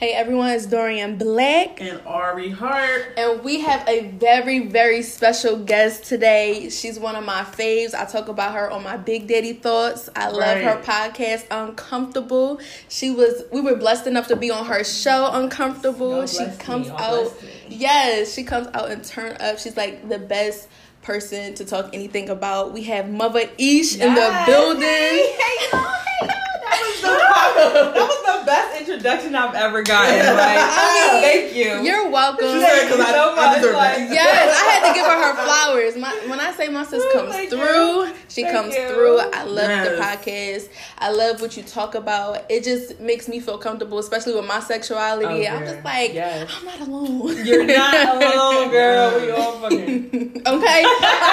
Hey everyone, it's Dorian Black. And Ari Hart. And we have a very, very special guest today. She's one of my faves. I talk about her on my Big Daddy Thoughts. I love Right. her podcast, Uncomfortable. She was we were blessed enough to be on her show, Uncomfortable. She comes out. Yes, she comes out and turn up. She's like the best person to talk anything about. We have Mother Ish in the building. Hey, hey, hey, was the that was the best introduction I've ever gotten. Like, oh, thank you. You're welcome. She said, 'cause I- so I much. deserve like. Yes, I had to give her her flowers. My, when I say my sis Ooh, comes thank through, you. she Thank comes you. through. I love the podcast. I love what you talk about. It just makes me feel comfortable, especially with my sexuality. Oh, I'm just like, Yes. I'm not alone. You're not alone, girl. We all fucking. okay,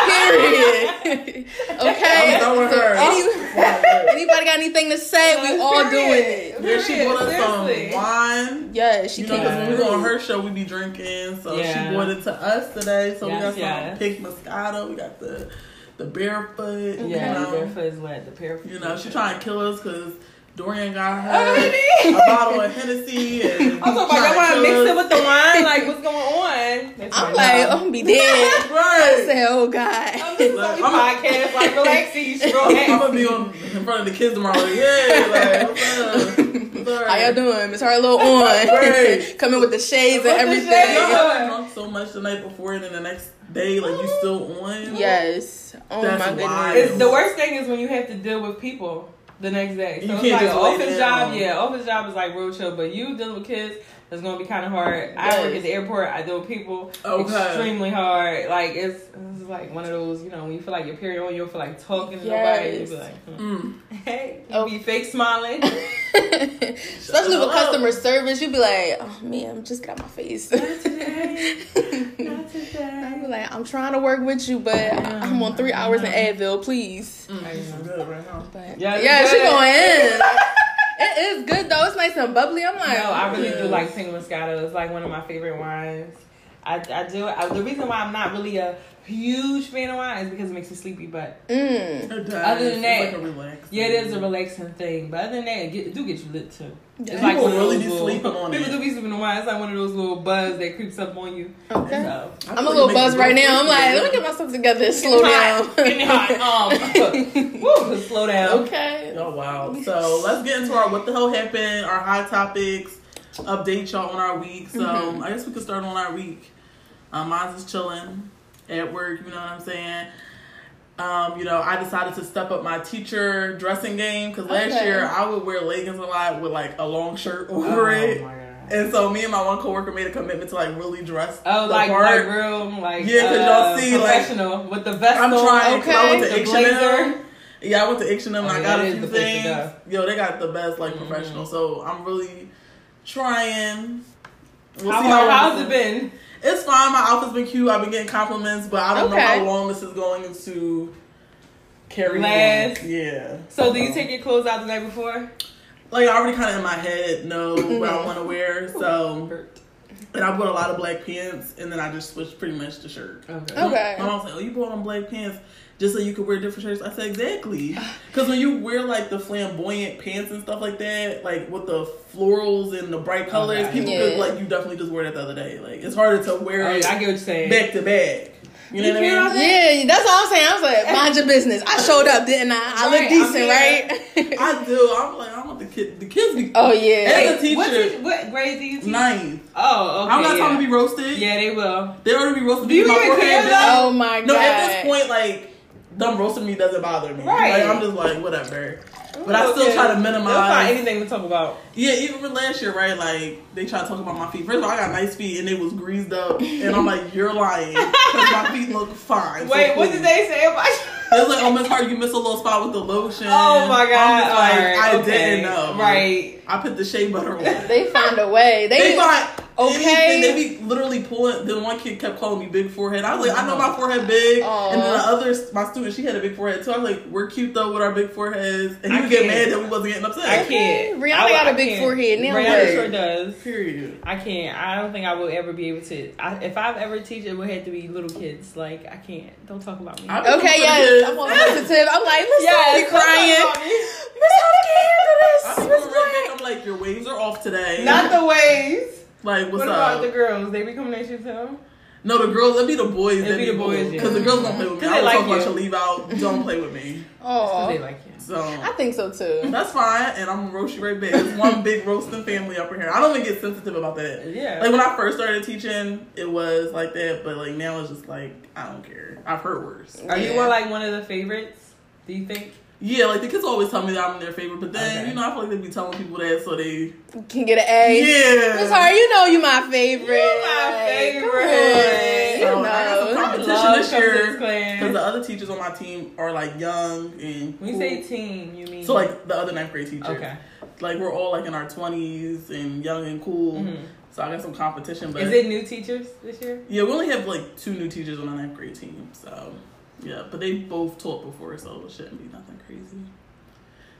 period. okay. I'm done with So her. any- anybody got anything to say? We all doing it. Yeah, she bought us Seriously. some wine. Yeah, she You came because we through. go on her show, we be drinking. So Yeah. she bought it to us today. So we got some yes. pink Moscato. We got the the barefoot. Yeah, you the know, barefoot is wet. The barefoot. you know she trying to kill us because Dorian got her oh, Already? a bottle of Hennessy. And I'm talking about y'all want to mix it with the wine. Like, what's going on? That's I'm like. I'm gonna be dead. I Right. said, oh God. I'm just Like, on I'm- podcast. Like, relax, ease. I'm gonna be on in front of the kids tomorrow. Like, yeah, like what's up? What's? How y'all doing? Miss Her little on. Great. Coming with the shades and everything. shades. Y'all drunk so much the night before and then the next day, like you oh. still on? Yes. Oh That's my goodness. It's, the worst thing is when you have to deal with people the next day. So You it's like an office job. Yeah, office job is like real chill, but you dealing with kids. It's gonna be kind of hard. I work at the airport. I deal with people Okay. extremely hard. Like it's, it's like one of those, you know, when you feel like your period on, you don't feel like talking to nobody. You Yes. be like, hmm. Mm. hey, you Oh. be fake smiling. Especially with customer service, you'd be like, oh man, I'm just get out my face. Not today. Not today. I today. be like, I'm trying to work with you, but I'm on three hours in Advil, please. Mm, this good right now. But Yeah, yeah, it's she going in. It is good though. It's nice and bubbly. I'm like, No, I really do mm. like Pink Moscato. It's like one of my favorite wines. I, I do. I, the reason why I'm not really a huge fan of wine is because it makes me sleepy. But mm. Other than that, it's like a relax. yeah, it is a relaxing thing. But other than that, it, get, it do get you lit too. It's Yeah. like People really those be little- sleeping on People it. do be sleeping on wine. It's like one of those little buzz that creeps up on you. Okay. So. I I'm a little like it buzzed makes right now. I'm like, let me get myself together and slow down. Getting hot. Um, woo, slow down. okay. Oh wow! So let's get into our what the hell happened, our hot topics, update y'all on our week. So Mhm. I guess we could start on our week. Um, mine's is chilling at work. You know what I'm saying? Um, you know, I decided to step up my teacher dressing game because last Okay. year I would wear leggings a lot with like a long shirt Oh over it. my god. And so me and my one coworker made a commitment to like really dress. Oh, the like part. like real like Yeah, 'cause y'all uh, see, like, professional with the vest I'm on. trying. 'cause I went to The H&M. blazer. Yeah, I went to H&M and Oh, I yeah, got a few the place things. Yo, they got the best like Mhm. professional. So I'm really trying. We'll How, see how how's long it this- been? It's fine. My outfit's been cute. I've been getting compliments, but I don't know how long this is going to carry Last. on. Yeah. So do you take your clothes out the night before? Like I already kind of in my head know what I mm-hmm. want to wear. So and I bought a lot of black pants, and then I just switched pretty much to shirt. Okay. Okay. My mom said, "Oh, you bought on black pants just so you could wear different shirts." I said, "Exactly." Because when you wear like the flamboyant pants and stuff like that, like with the florals and the bright oh, colors, Okay. people Yeah. could like you definitely just wear that the other day. Like it's harder to wear Oh, it I get what you're saying. back to back. You know You what I feel mean? Yeah, that's all I'm saying. I was like, mind your business. I showed up, didn't I? I look decent, I'm right? I do. I'm like, I want the kid. The kids be oh yeah. As a teacher, What, teach- what grade do you teach? ninth. Oh, okay. I'm not yeah. trying to be roasted. Yeah, they will. They already be roasted. Do you even care, though? oh my god. No, at this point, like them roasting me doesn't bother me. Right. Like I'm just like whatever. But I still Okay. try to They'll find anything to talk about. Yeah, even for last year, right? Like they try to talk about my feet. First of all, I got nice feet and it was greased up, and I'm like, you're lying because my feet look fine. So Wait, what did they say about you? It was like, oh, Miss Hart, you missed a little spot with the lotion. Oh my god! I'm like, Alright, I okay. didn't know. Right. I put the shea butter on. they find a way. They, They find Okay. anything. They be literally pulling. Then one kid kept calling me big forehead. I was like, I know my forehead big, Aw. and then the other my student, she had a big forehead too. I was like, we're cute though with our big foreheads, and he I would get mad that we wasn't getting upset. I can't. Rihanna I- got a I big forehead. Now Rihanna what? sure does. Period. I can't. I don't think I will ever be able to. I, if I've ever teach, it would have to be little kids. Like I can't. Don't talk about me. I- Okay, yes. I'm all sensitive. I'm like, Miss Yes, yes, crying. don't talk about me. Miss I Hope be Miss going right Black. back. I'm like, your waves are off today. Not the waves. like, what's up? what up? about the girls? They be coming at you too. No, the girls. Let be the boys. It'd that be the boys, yeah. Because the girls don't play with me. 'Cause I they was like talking about you. your leave out. Don't play with me. Oh, They like you. So I think so too. that's fine, and I'm gonna roast you right back. It's one big roasting family up in here. I don't even get sensitive about that. Yeah. Like when I first started teaching, it was like that, but like now it's just like I don't care. I've heard worse. Are you Yeah. one like one of the favorites? Do you think? Yeah, like the kids always tell me that I'm their favorite, but then Okay. you know I feel like they be telling people that so they Can get an A. yeah. Miss Hart, you know you my favorite. You my Like, favorite. Come on. So, You I got some competition this year because the other teachers on my team are like young and When you cool. say team, you mean so like the other ninth grade teachers. okay. Like we're all like in our twenties and young and cool. Mhm. So I got some competition, but Is it new teachers this year? Yeah, we only have like two new teachers on the ninth grade team, so yeah, but they both taught before, so it shouldn't be nothing crazy.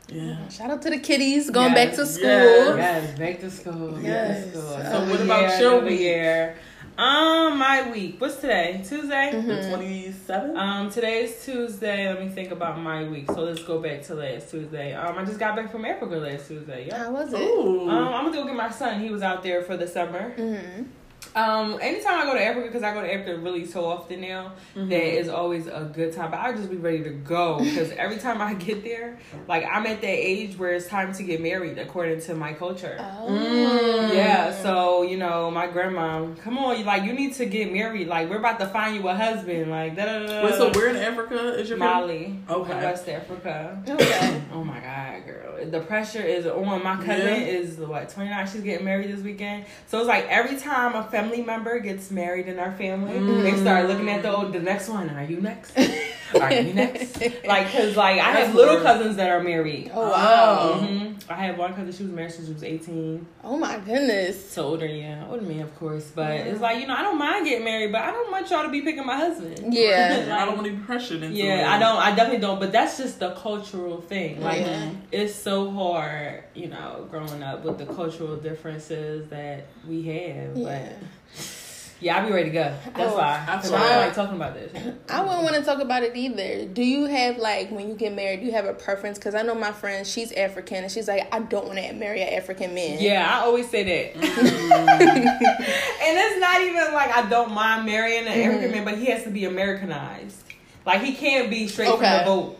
Yeah. Shout out to the kiddies going Yes. back to school. Yes. Yes, back to school. Yes. Back to school. So Another what about year, your another week? year. Um, my week. What's today? Tuesday. Mhm. The twenty seventh. Um, today is Tuesday. Let me think about my week. So let's go back to last Tuesday. Um, I just got back from Africa last Tuesday. Yeah. How was it? Ooh. Um, I'm gonna go get my son. He was out there for the summer. Mm-hmm. Um, anytime I go to Africa, because I go to Africa really so often now, Mhm. that is always a good time. But I just be ready to go because every time I get there, like I'm at that age where it's time to get married according to my culture. Oh. Mm. Yeah, so you know, my grandma, come on, like you need to get married. Like we're about to find you a husband. Like da da da. Wait, so where in Africa is your Mali, Okay. West Africa. Okay. Oh my god, girl, the pressure is on. My cousin Yeah. is what twenty nine. She's getting married this weekend. So it's like every time a family member gets married in our family, Mm. they start looking at the oh, the next one. Are you next? Are you next? Like, cause like I That's have little weird. cousins that are married. Oh wow. Oh. hmm I have one cousin. She was married since she was eighteen. Oh my goodness. So older, yeah, older me, of course. But it's like you know, I don't mind getting married, but I don't want y'all to be picking my husband. Yeah. And I don't want to be pressured into it. Yeah, I don't. I definitely don't. But that's just the cultural thing. Like Yeah. it's so hard, you know, growing up with the cultural differences that we have. Yeah. But yeah, I'll be ready to go. That's Oh, why. I Because feel I don't like talking about this. I wouldn't want to talk about it either. Do you have like when you get married? Do you have a preference? Because I know my friend, she's African, and she's like, I don't want to marry an African man. Yeah, I always say that. Mm. and it's not even like I don't mind marrying an Mm-hmm. African man, but he has to be Americanized. Like he can't be straight Okay. from the boat.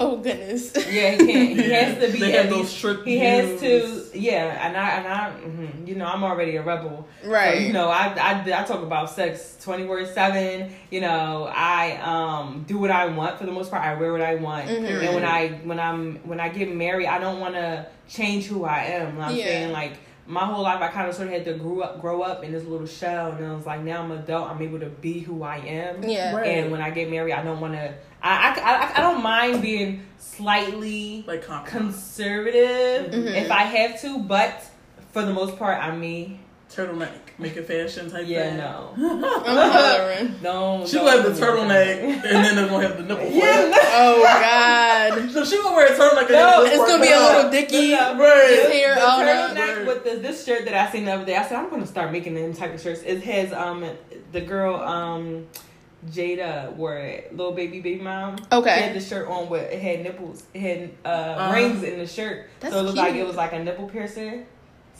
Oh goodness. Yeah, he can't. He has to be. They have those strict He has to. Yeah, and I and I, mhm, you know, I'm already a rebel. Right. So, you know, I, I I talk about sex twenty four seven. You know, I um do what I want for the most part. I wear what I want, Mhm. and when I when I'm when I get married, I don't want to change who I am. You know what I'm Yeah. saying like. My whole life, I kind of sort of had to grow up, grow up in this little shell, and I was like, now I'm an adult. I'm able to be who I am. Yeah. Right. And when I get married, I don't want to. I, I, I, I don't mind being slightly like compromise. conservative Mhm. if I have to, but for the most part, I'm me. turtleneck, make a fashion type Yeah, thing. no, I'm hollering. no. She gonna have the turtleneck, and then they're gonna have the nipple. Yeah, flap. no. Oh God. So she gonna wear a turtleneck. and No, then It's gonna be a little out. dicky. Yeah. Right. His hair the all up. turtleneck with this, this shirt that I seen the other day. I said I'm gonna start making them type of shirts. It has um the girl um Jada wore it, little baby baby mom. Okay. She had the shirt on with it had nipples. It had uh, Uh-huh. rings in the shirt, That's so it looked like it was like a nipple piercing.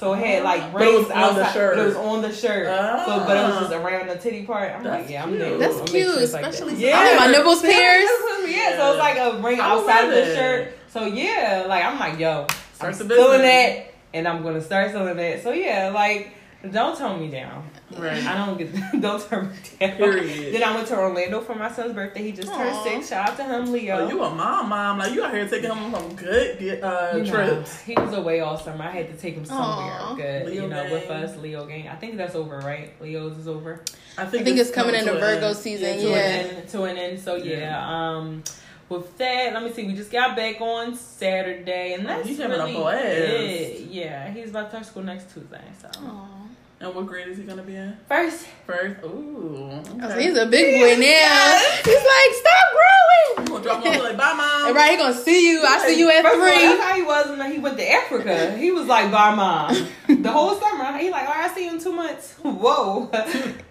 So it had like But it rings was on the outside, shirt. but it was on the shirt. So, but it was just Ah. around the titty part. I'm That's like, yeah, I'm cute. That's I'll make cute, shirts like that. especially yeah. I want my nipples pierced. Yeah, so it's like a ring I would outside of the shirt. So yeah, like I'm like, yo, Start I'm the selling that, and I'm gonna start selling that. So yeah, like don't tone me down. Right. I don't get don't turn me down. Period. Then I went to Orlando for my son's birthday. He just turned Aw. six. Shout out to him, Leo. Oh, you a mom, mom? Like you out here taking him on some good uh, You know, trips. he was away all summer. I had to take him somewhere Aw. good, Leo you know, with us. Leo gang. I think that's over, right? Leo's is over. I I think it's coming into to Virgo end. season. to Yeah. an end. To an end. So yeah. Yeah. Um, with that, let me see. We just got back on Saturday, and Oh, that's he's having a really blast. it. Yeah, he's about to start school next Tuesday. So Aw. And what grade is he gonna be in? First, First. Ooh. Oh, so he's a big boy now. Yes. He's like, stop You growing. gonna drop him off like bye mom. Right, he gonna see you. I see you at first of all, that's three. how he was when he went to Africa. He was like, "Bye, mom." The whole summer, he like, "All right, I see you in two months." Whoa,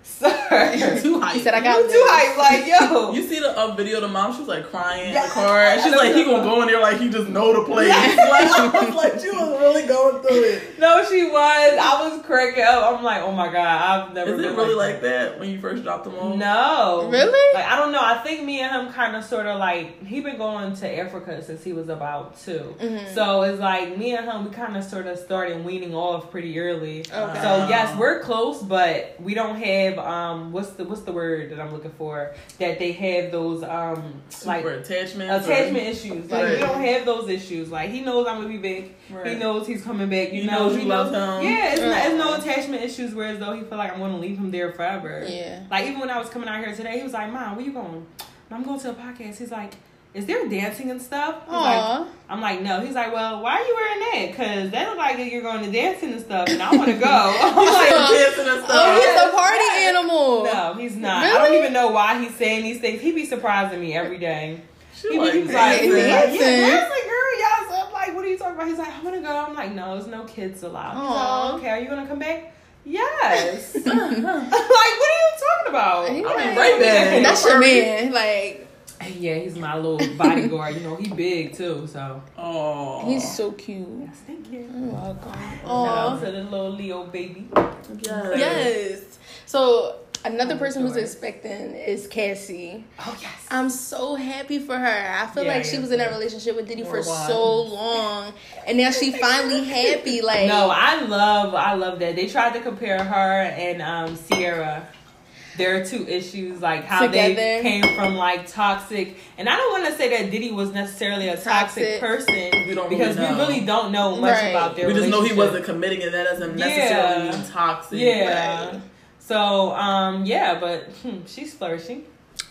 sir, you're Too hype. He said, I got you got too this. hype. Like, yo, You see the uh, video of the mom? She was like crying in the car. She's like, he gonna go in there like he just know the place. Yeah. like, I was like, she was really going through it. no, she was. I was cracking up. I'm like, oh my god, I've never. Is it really like that when you first dropped him off? No. Really? Like I don't know. I think me and him kind of sort of like he been going to Africa since he was about 2 Mhm. So it's like me and him we kind of sort of started weaning off pretty early. Okay. So yes, we're close, but we don't have um what's the what's the word that I'm looking for that they have those um like Super attachments. or- attachment issues. Like we Right. don't have those issues. Like he knows I'm gonna be big. He knows he's coming back. You He know knows you he love knows- him. Yeah, it's, not, it's no attachment issues. Whereas though he feel like I'm gonna leave him there forever. Yeah. Like even when I was coming out here today, he was like, "Mom, where you going?" And I'm going to a podcast. He's like, "Is there dancing and stuff?" He's like, Aw. I'm like, "No." He's like, "Well, why are you wearing that? Because that look like you're going to dancing and stuff, and I want to go." I'm like, oh, Dancing and stuff. Oh, he's a party yes. animal. "No, he's not. I don't even know why he's saying these things. He'd be surprising me every day." She He, like, he was like, dancing. he's like, dancing. "Yeah, dancing, girl, y'all." So I'm like, "What are you talking about?" He's like, I'm gonna go." I'm like, "No, there's no kids allowed." He's like, "Okay, are you gonna come back?" Yes. like, what are you talking about? He I'll be like- right back. That's your man. Like Yeah, he's my little bodyguard. you know, he big too, so. Oh. he's so cute. Yes, thank you. You're welcome. Shout Aw. out to the little Leo baby. Yes. Yes. So another Oh, person who's expecting is Cassie. Oh yes. I'm so happy for her. I feel Yeah, like she yeah, was in that yeah. relationship with Diddy for Or why? so long, and now she finally happy. Like no, I love, I love that they tried to compare her and um Ciara. There are two issues, like how they came from like toxic, and I don't want to say that Diddy was necessarily a toxic, Toxic. person We don't because really we really don't know much Right. about their. We just know he wasn't committing, and that doesn't necessarily Yeah. mean toxic. Yeah. Right. So um yeah, but hmm, she's flourishing.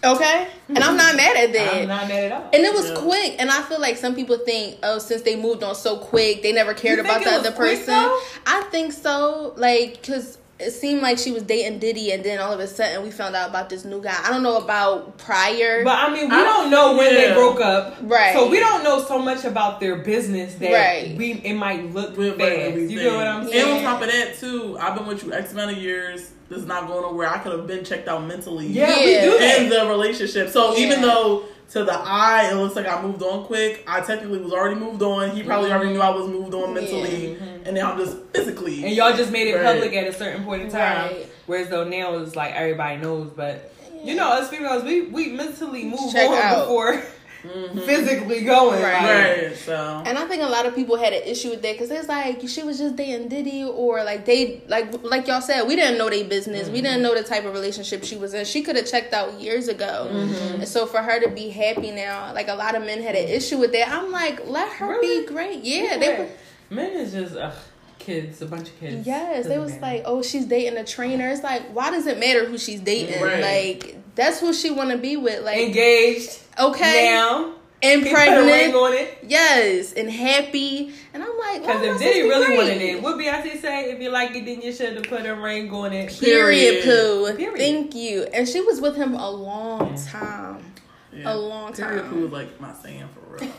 okay, and I'm not mad at that. I'm not mad at all. And it was Yeah. quick, and I feel like some people think, oh, since they moved on so quick, they never cared You about think the it was other quick, person. though? I think so, like, cause it seemed like she was dating Diddy, and then all of a sudden we found out about this new guy. I don't know about prior, But I mean, we I- don't know when they broke up, Right. So we don't know so much about their business that Right. we it might look With fast. regular You know what I'm saying? And on top of that, too, I've been with you X amount of years. This is not going nowhere. I could have been checked out mentally. yeah, Yeah. we do In the relationship. So Yeah. even though to the eye it looks like I moved on quick, I technically was already moved on. He probably mm-hmm. already knew I was moved on mentally. Mm-hmm. And now I'm just physically. And y'all just made it Right. public at a certain point in time. Right. Whereas though now it's like everybody knows, but you know, us females, we we mentally move Check on out. before Mhm. physically going. Right. Right. So. And I think a lot of people had an issue with that because it's like she was just dating Diddy, or like they like like y'all said, we didn't know their business, we didn't know the type of relationship she was in. She could have checked out years ago, and so for her to be happy now, like a lot of men had an issue with that. I'm like, let her Really? be great. Yeah, they were. Men is just ugh, kids, a bunch of kids. Yes, they Doesn't was matter. like, oh, she's dating a trainer. It's like, why does it matter who she's dating? Right. Like that's who she want to be with. Like, engaged okay, now. and He put a ring pregnant. on it. Yes, and happy. And I'm like, Because if my Diddy sister really great. wanted it, what Beyonce say? If you like it, then you should have put a ring on it. Period, Period. poo. Period. Thank you. And she was with him a long time. yeah. A long Period time. poo is like my saying for real.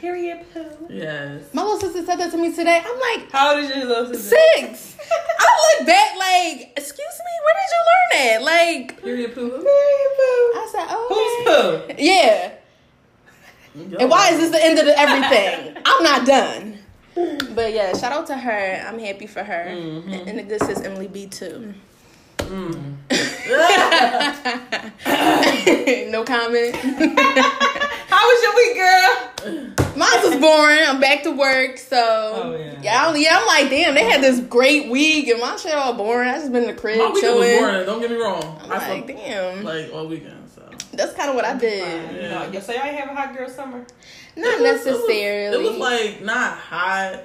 Period, poo. yes. My little sister said that to me today. I'm like, How old is your little sister? six. I look back like, excuse me, where did you learn that? Like, Period, poo. period, poo. I said, oh. Who's poo? Yeah. And why is this the end of the everything? I'm not done. But yeah, shout out to her. I'm happy for her. Mm-hmm. And, and the good sis Emily B too. Mm. no comment. How was your week, girl? Mine was boring. I'm back to work, so Oh, yeah. I don't- yeah. I'm like, damn, they had this great week, and my shit all boring. I just been in the crib My weekend was chilling. boring. Don't get me wrong. I'm I like, slept damn, like all weekend. So. that's kind of what I did. Yeah. No, so y'all ain't have a hot girl summer? Not It was- necessarily. It was, it was like not hot.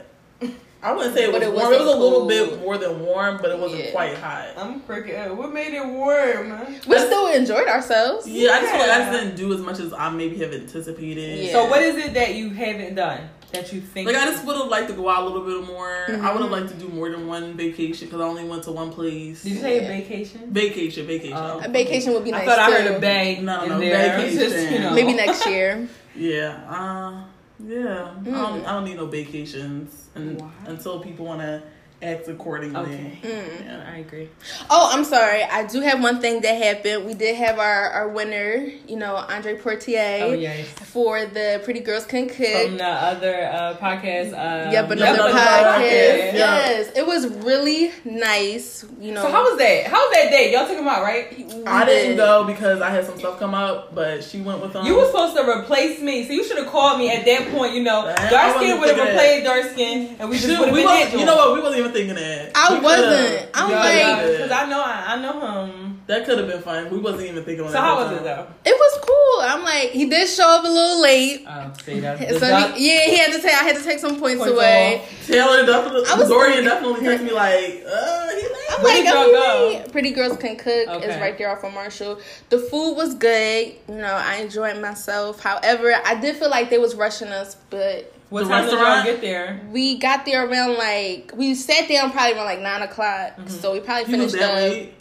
I wouldn't say it was But it warm. It was a little cold. bit more than warm, but it wasn't Yeah. quite hot. I'm cricket. What made it warm? huh? we still enjoyed ourselves. Yeah, I just feel like I just didn't do as much as I maybe have anticipated. Yeah. So what is it that you haven't done? that you think? Like I just would have liked to go out a little bit more. I Mm-hmm. would have liked to do more than one vacation because I only went to one place. Did you say Yeah. a vacation? Vacation, vacation. Oh. A vacation would be nice. I thought I heard a bang No, in no, there. Vacation. Just, you know. Maybe next year. Yeah. Uh, yeah. I, Mm. don't, I don't need no vacations and, until people want to act accordingly. Okay. Mm. Yeah. I agree. Oh, I'm sorry. I do have one thing that happened. We did have our, our winner, you know, Andre Portier, Oh yes. for the Pretty Girls Can Cook. From the other uh, podcast. Uh, Yep, another Yep, podcast. another podcast, yeah. Yes, it was really nice. You know, So how was that? How was that day? Y'all took him out, right? we I did. didn't go because I had some stuff come up, but she went with them. You were supposed to replace me, so you should have called me at that point. You know, dark skin would have replaced dark skin, and we just would have we been wasn't, you know what? We wasn't even thinking that. I We wasn't. could've- I'm Yeah, like- because I know I, I know him. That could have been fun. We wasn't even thinking on So that. how whole was it though? It was cool. I'm like, he did show up a little late. Oh, see that. So he, yeah, he had to take. I had to take some points, Points away. off. Taylor definitely, I was- Dorian definitely texted me like, uh, he late. I'm Where like, did oh, go? hey. Pretty Girls Can Cook is Okay. right there off of Marshall. The food was good. You know, I enjoyed myself. However, I did feel like they was rushing us, but What The time did y'all restaurant? get there? we got there around like we sat down probably around like nine o'clock. Mm-hmm. So we probably You finished up late?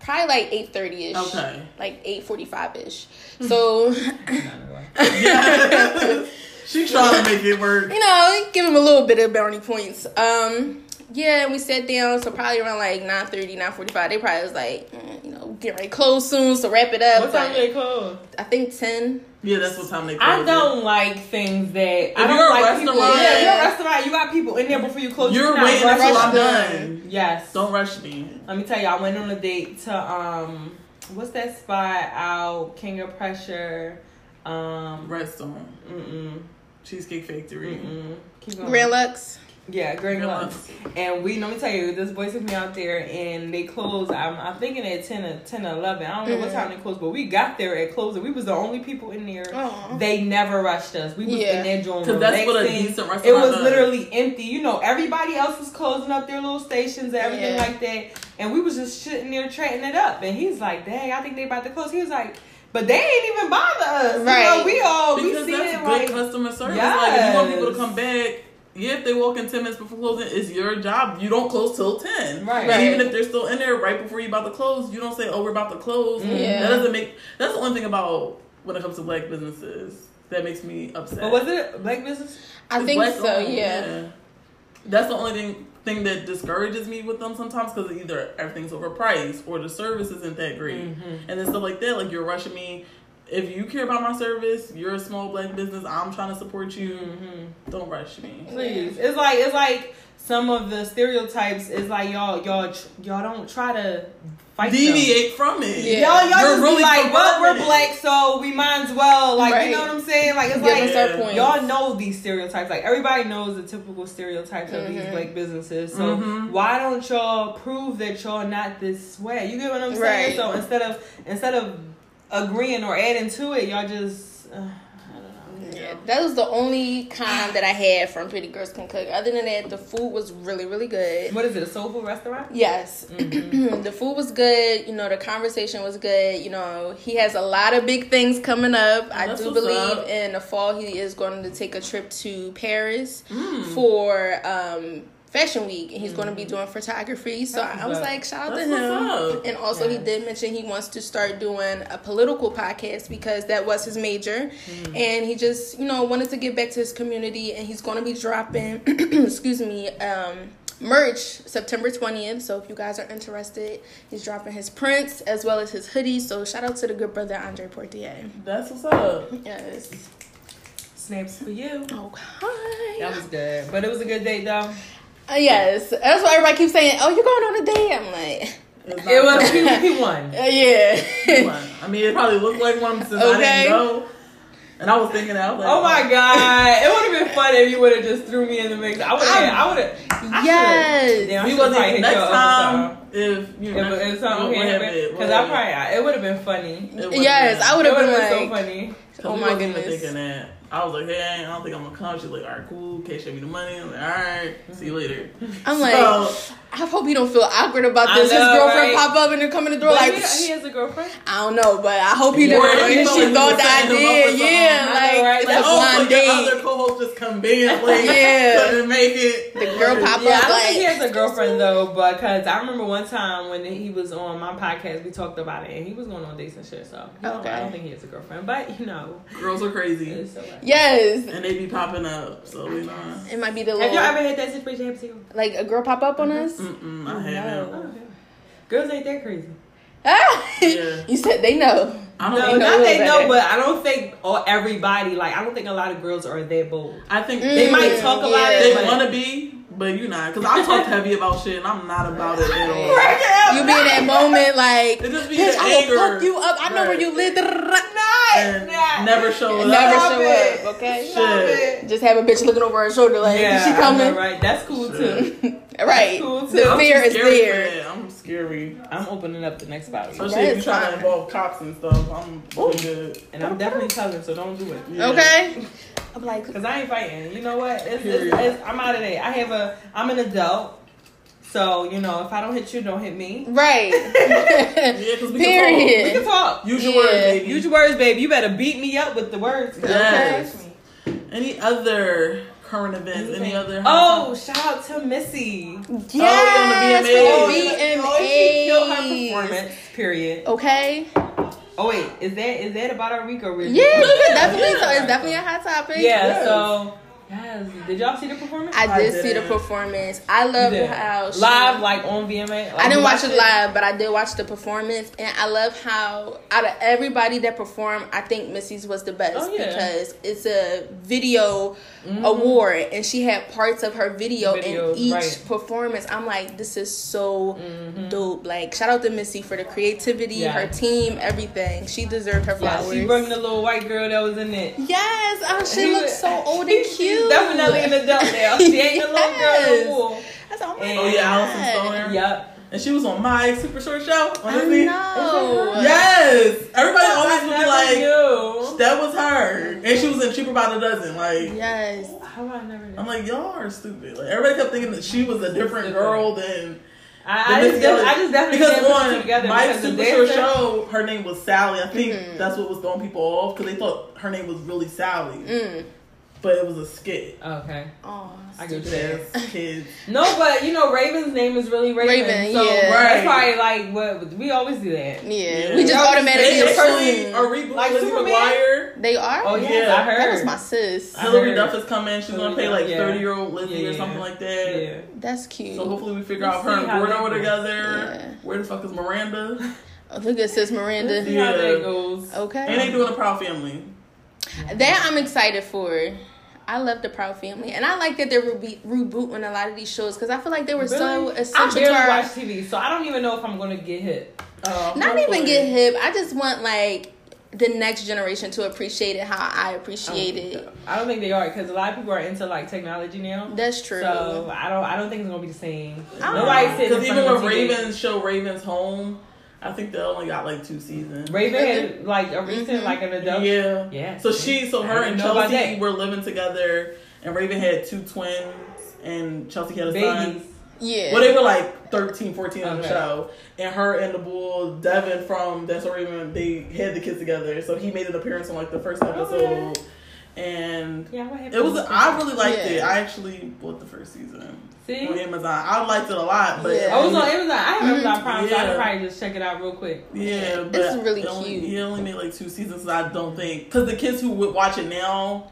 probably like eight thirty ish. Okay. Like eight forty five ish. So Yeah. she trying to make it work. you know, give him a little bit of brownie points. Um, yeah, and we sat down. So probably around like 9.30, 9.45. They probably was like, mm, you know, getting ready close soon. So wrap it up. What time But did they close? I think ten. Yeah, that's what time they. Close. I don't like things that I If don't you're a like people. restaurant- Yeah, you're a restaurant. You got people in there before you close. It. You You're waiting rush until I'm done. Yes. Don't rush me. Let me tell you, I went on a date to um, what's that spot out? King of Prussia. Um, Restaurant, mm-mm, Cheesecake Factory. mm-mm. Keep going. Grand Lux. Yeah, Greg Grand Lux. And we, let me tell you, this boy took me out there and they closed, I'm, I'm thinking at 10 or, 10 or 11. I don't know what Mm-hmm. time they closed, but we got there at closing. We was the only people in there. Aw. They never rushed us. We was Yeah. in there doing 'Cause that's what a relaxing. decent It was does. literally empty. You know, everybody else was closing up their little stations and everything Yeah. like that. And we was just sitting there chatting it up. And he's like, dang, I think they about to close. He was like, but they ain't even bother us. Right. You know, we all, we Because see that's it good like, customer service. Like if you want people to come back, yeah, if they walk in ten minutes before closing, it's your job. You don't close till ten. Right. And Right. even if they're still in there right before you about to close, you don't say, "Oh, we're about to close." Yeah. That doesn't make. That's the only thing about when it comes to black businesses that makes me upset. but was it black business? I It's think black so, owned, yeah. That's the only thing thing that discourages me with them sometimes because either everything's overpriced or the service isn't that great, Mm-hmm. and then stuff like that. Like you're rushing me. If you care about my service, you're a small black business. I'm trying to support you. Mm-hmm. Don't rush me. Please, it's like it's like some of the stereotypes is like y'all y'all y'all don't try to fight them. Deviate from it. Yeah. Y'all, y'all You're just really be like, well, we're black, so we might as well, like, Right. you know what I'm saying? Like, it's Give like, us our Yeah. points. y'all know these stereotypes. Like, everybody knows the typical stereotypes of these Mhm. black businesses. So, Mhm. why don't y'all prove that y'all not this way? You get what I'm saying? So, instead of, instead of agreeing or adding to it, y'all just, uh, I don't know. Yeah, that was the only kind that I had from Pretty Girls Can Cook. Other than that, the food was really, really good. What is it, a soul food restaurant? Yes, Mm-hmm. the food was good. You know, the conversation was good. You know, he has a lot of big things coming up. I That's do believe up. in the fall he is going to take a trip to Paris Mm. for um, Fashion Week, and he's going to be doing photography. So That's I was like, shout out That's to him. And also, he did mention he wants to start doing a political podcast because that was his major, Mm. and he just you know wanted to give back to his community, and he's going to be dropping, excuse me. Um, merch September 20th. So if you guys are interested, he's dropping his prints as well as his hoodies. So shout out to the good brother Andre Portier. That's what's up. Yes. Snaps for you. Okay. That was good. But it was a good date, though. Uh, yes. That's why everybody keeps saying, "Oh, you're going on a date." I'm like, It was, he, he won. uh, yeah. One. I mean, it probably looked like one since I didn't know. And I was thinking that. I was like, Oh my god! It would have been fun if you would have just threw me in the mix. I would have. I would have. yes. Damn, I We should've wasn't hit next time. if you know If, if something what happened, happened, because I probably it would have been funny. it Yes, been- I would have been been like, so funny. Oh my goodness. thinking that. I was like, hey, I don't think I'm gonna come. She's like, all right, cool. Kay, show me the money. I'm like, all right, see you later. I'm like, So, I hope he don't feel awkward about I this. His girlfriend right? pop up and then come in the door But like, he, he has a girlfriend. I don't know, but I hope he Yeah. didn't. Or he And she thought was that I setting him up did. Yeah, something. Like right? it's like, a oh, blind so your date. other co-host just convinced late. Yeah. couldn't make it. The girl pop Yeah, I don't like. think he has a girlfriend though, because I remember one time when he was on my podcast, we talked about it, and he was going on dates and shit. So you know, I don't think he has a girlfriend, but you know, Girls are crazy, so. Yes, and they be popping up. So we know. it might be the Have little y'all ever had that situation happen to you? like a girl pop up on mm-hmm. us. Mm-mm, I No. haven't. Oh. Girls ain't that crazy. Yeah. you said they know. I don't No, think. know not they know, but I don't think or everybody like I don't think a lot of girls are that bold. I think They Mm, might talk about yeah. it, They want to be, but you're not. Because I talk heavy about shit, and I'm not about it at all. You be in that moment like, It just be bitch, I anger. will fuck you up. I know where you live. And never show up. Never show it. up. Okay. Shit. Just have a bitch looking over her shoulder like, yeah, is she I know, coming? right? That's cool too. right. cool, too. The I'm fear is scary there. that. I'm scary. I'm opening up the next bottle, Especially That if you is try to involve cops and stuff. I'm really good. and I'm definitely telling, so don't do it. Yeah. Okay. I'm like, Cause I ain't fighting. You know what? It's, it's, it's, I'm out of there. I have a. I'm an adult, so you know if I don't hit you, don't hit me. right. Yeah, because we Period. We can talk. can talk. Use your Yeah. words, baby. Use your words, baby. You better beat me up with the words. Yes. Any other current events? Any other? Oh, shout out to Missy. Yes. Oh, for the the Oh, she killed her performance. Period. Okay. Oh wait, is that is that about our week or we're Yeah, definitely. Yeah. So it's definitely a hot topic. Yeah. Yes. So yes, did y'all see the performance? I I did see the performance. I love You did. how she, live like on VMA. Like, I didn't watch watched it live, but I did watch the performance, and I love how out of everybody that performed, I think Missy's was the best Oh, yeah. because it's a video Mhm. award, and she had parts of her video Videos, in each right. performance. I'm like, this is so Mhm. dope. Like, shout out to Missy for the creativity, Yeah. her team, everything. She deserved her Yeah, flowers. she brought the little white girl that was in it. yes, oh, she looks so old she- and she's cute. Definitely an adult now. She ain't a little Yes. girl no more. That's all And- Oh yeah, Alyson Stoner. Yep. And she was on Mike's Super Short Show on I Disney. know. Yes. Everybody always I would be like, knew. that was her. And she was in Cheaper by the Dozen. Like, Yes. How I never knew. I'm like, y'all are stupid. Like, everybody kept thinking that she was a different girl than. I, I, just, Missy I just definitely because didn't put two on together Mike's Super Short Show, her name was Sally. I think Mhm. that's what was throwing people off because they thought her name was really Sally, Mm. But it was a skit. Okay. Oh, I get Stupid you. ass kids. No, but you know, Raven's name is really Raven. Raven, so yeah. that's probably like what we always do that. Yeah, Yeah. we just Y'all automatically They actually assume are rebooting Like Lizzie Superman? McGuire. they are. Oh yes, Yeah. I heard. that was my sis. I Hilary. Duff is coming. She's gonna oh, play like thirty year old Lizzie or something like that. Yeah. That's cute. So hopefully we figure Let's out her see and how Gordo were together. Yeah. Where the fuck is Miranda? Oh, look at sis Let's see Miranda. how Yeah. that goes. Okay, And they doing a Proud Family. that I'm excited for. I love the Proud Family, and I like that they're rebe- rebooting a lot of these shows because I feel like they were so Really? I essential to barely our. watch TV, so I don't even know if I'm gonna get hit. Uh, Not hopefully. even get hip. I just want like the next generation to appreciate it how I appreciate it. I don't think they are because a lot of people are into like technology now. That's true. So I don't. I don't think it's gonna be the same. I don't Nobody's sitting Because even of when. Ravens show Raven's Home, I think they only got like two seasons. Raven had like a recent Mhm. like an adult. Yeah. Yeah. So she, so her and Chelsea were living together, and Raven had two twins, and Chelsea had a Babies. son. yeah. Well, they were like 13, 14 on the show. And her and the bull, Devon from That's So Raven, they had the kids together. So he made an appearance on like the first episode. And Yeah, it was, I really liked it. I actually bought the first season see. on Amazon. I liked it a lot, but Yeah. I was on Amazon. I have Amazon Prime, so I Yeah. could probably just check it out real quick. Yeah, but It's really it only, cute. He only made like two seasons. So I don't think because the kids who would watch it now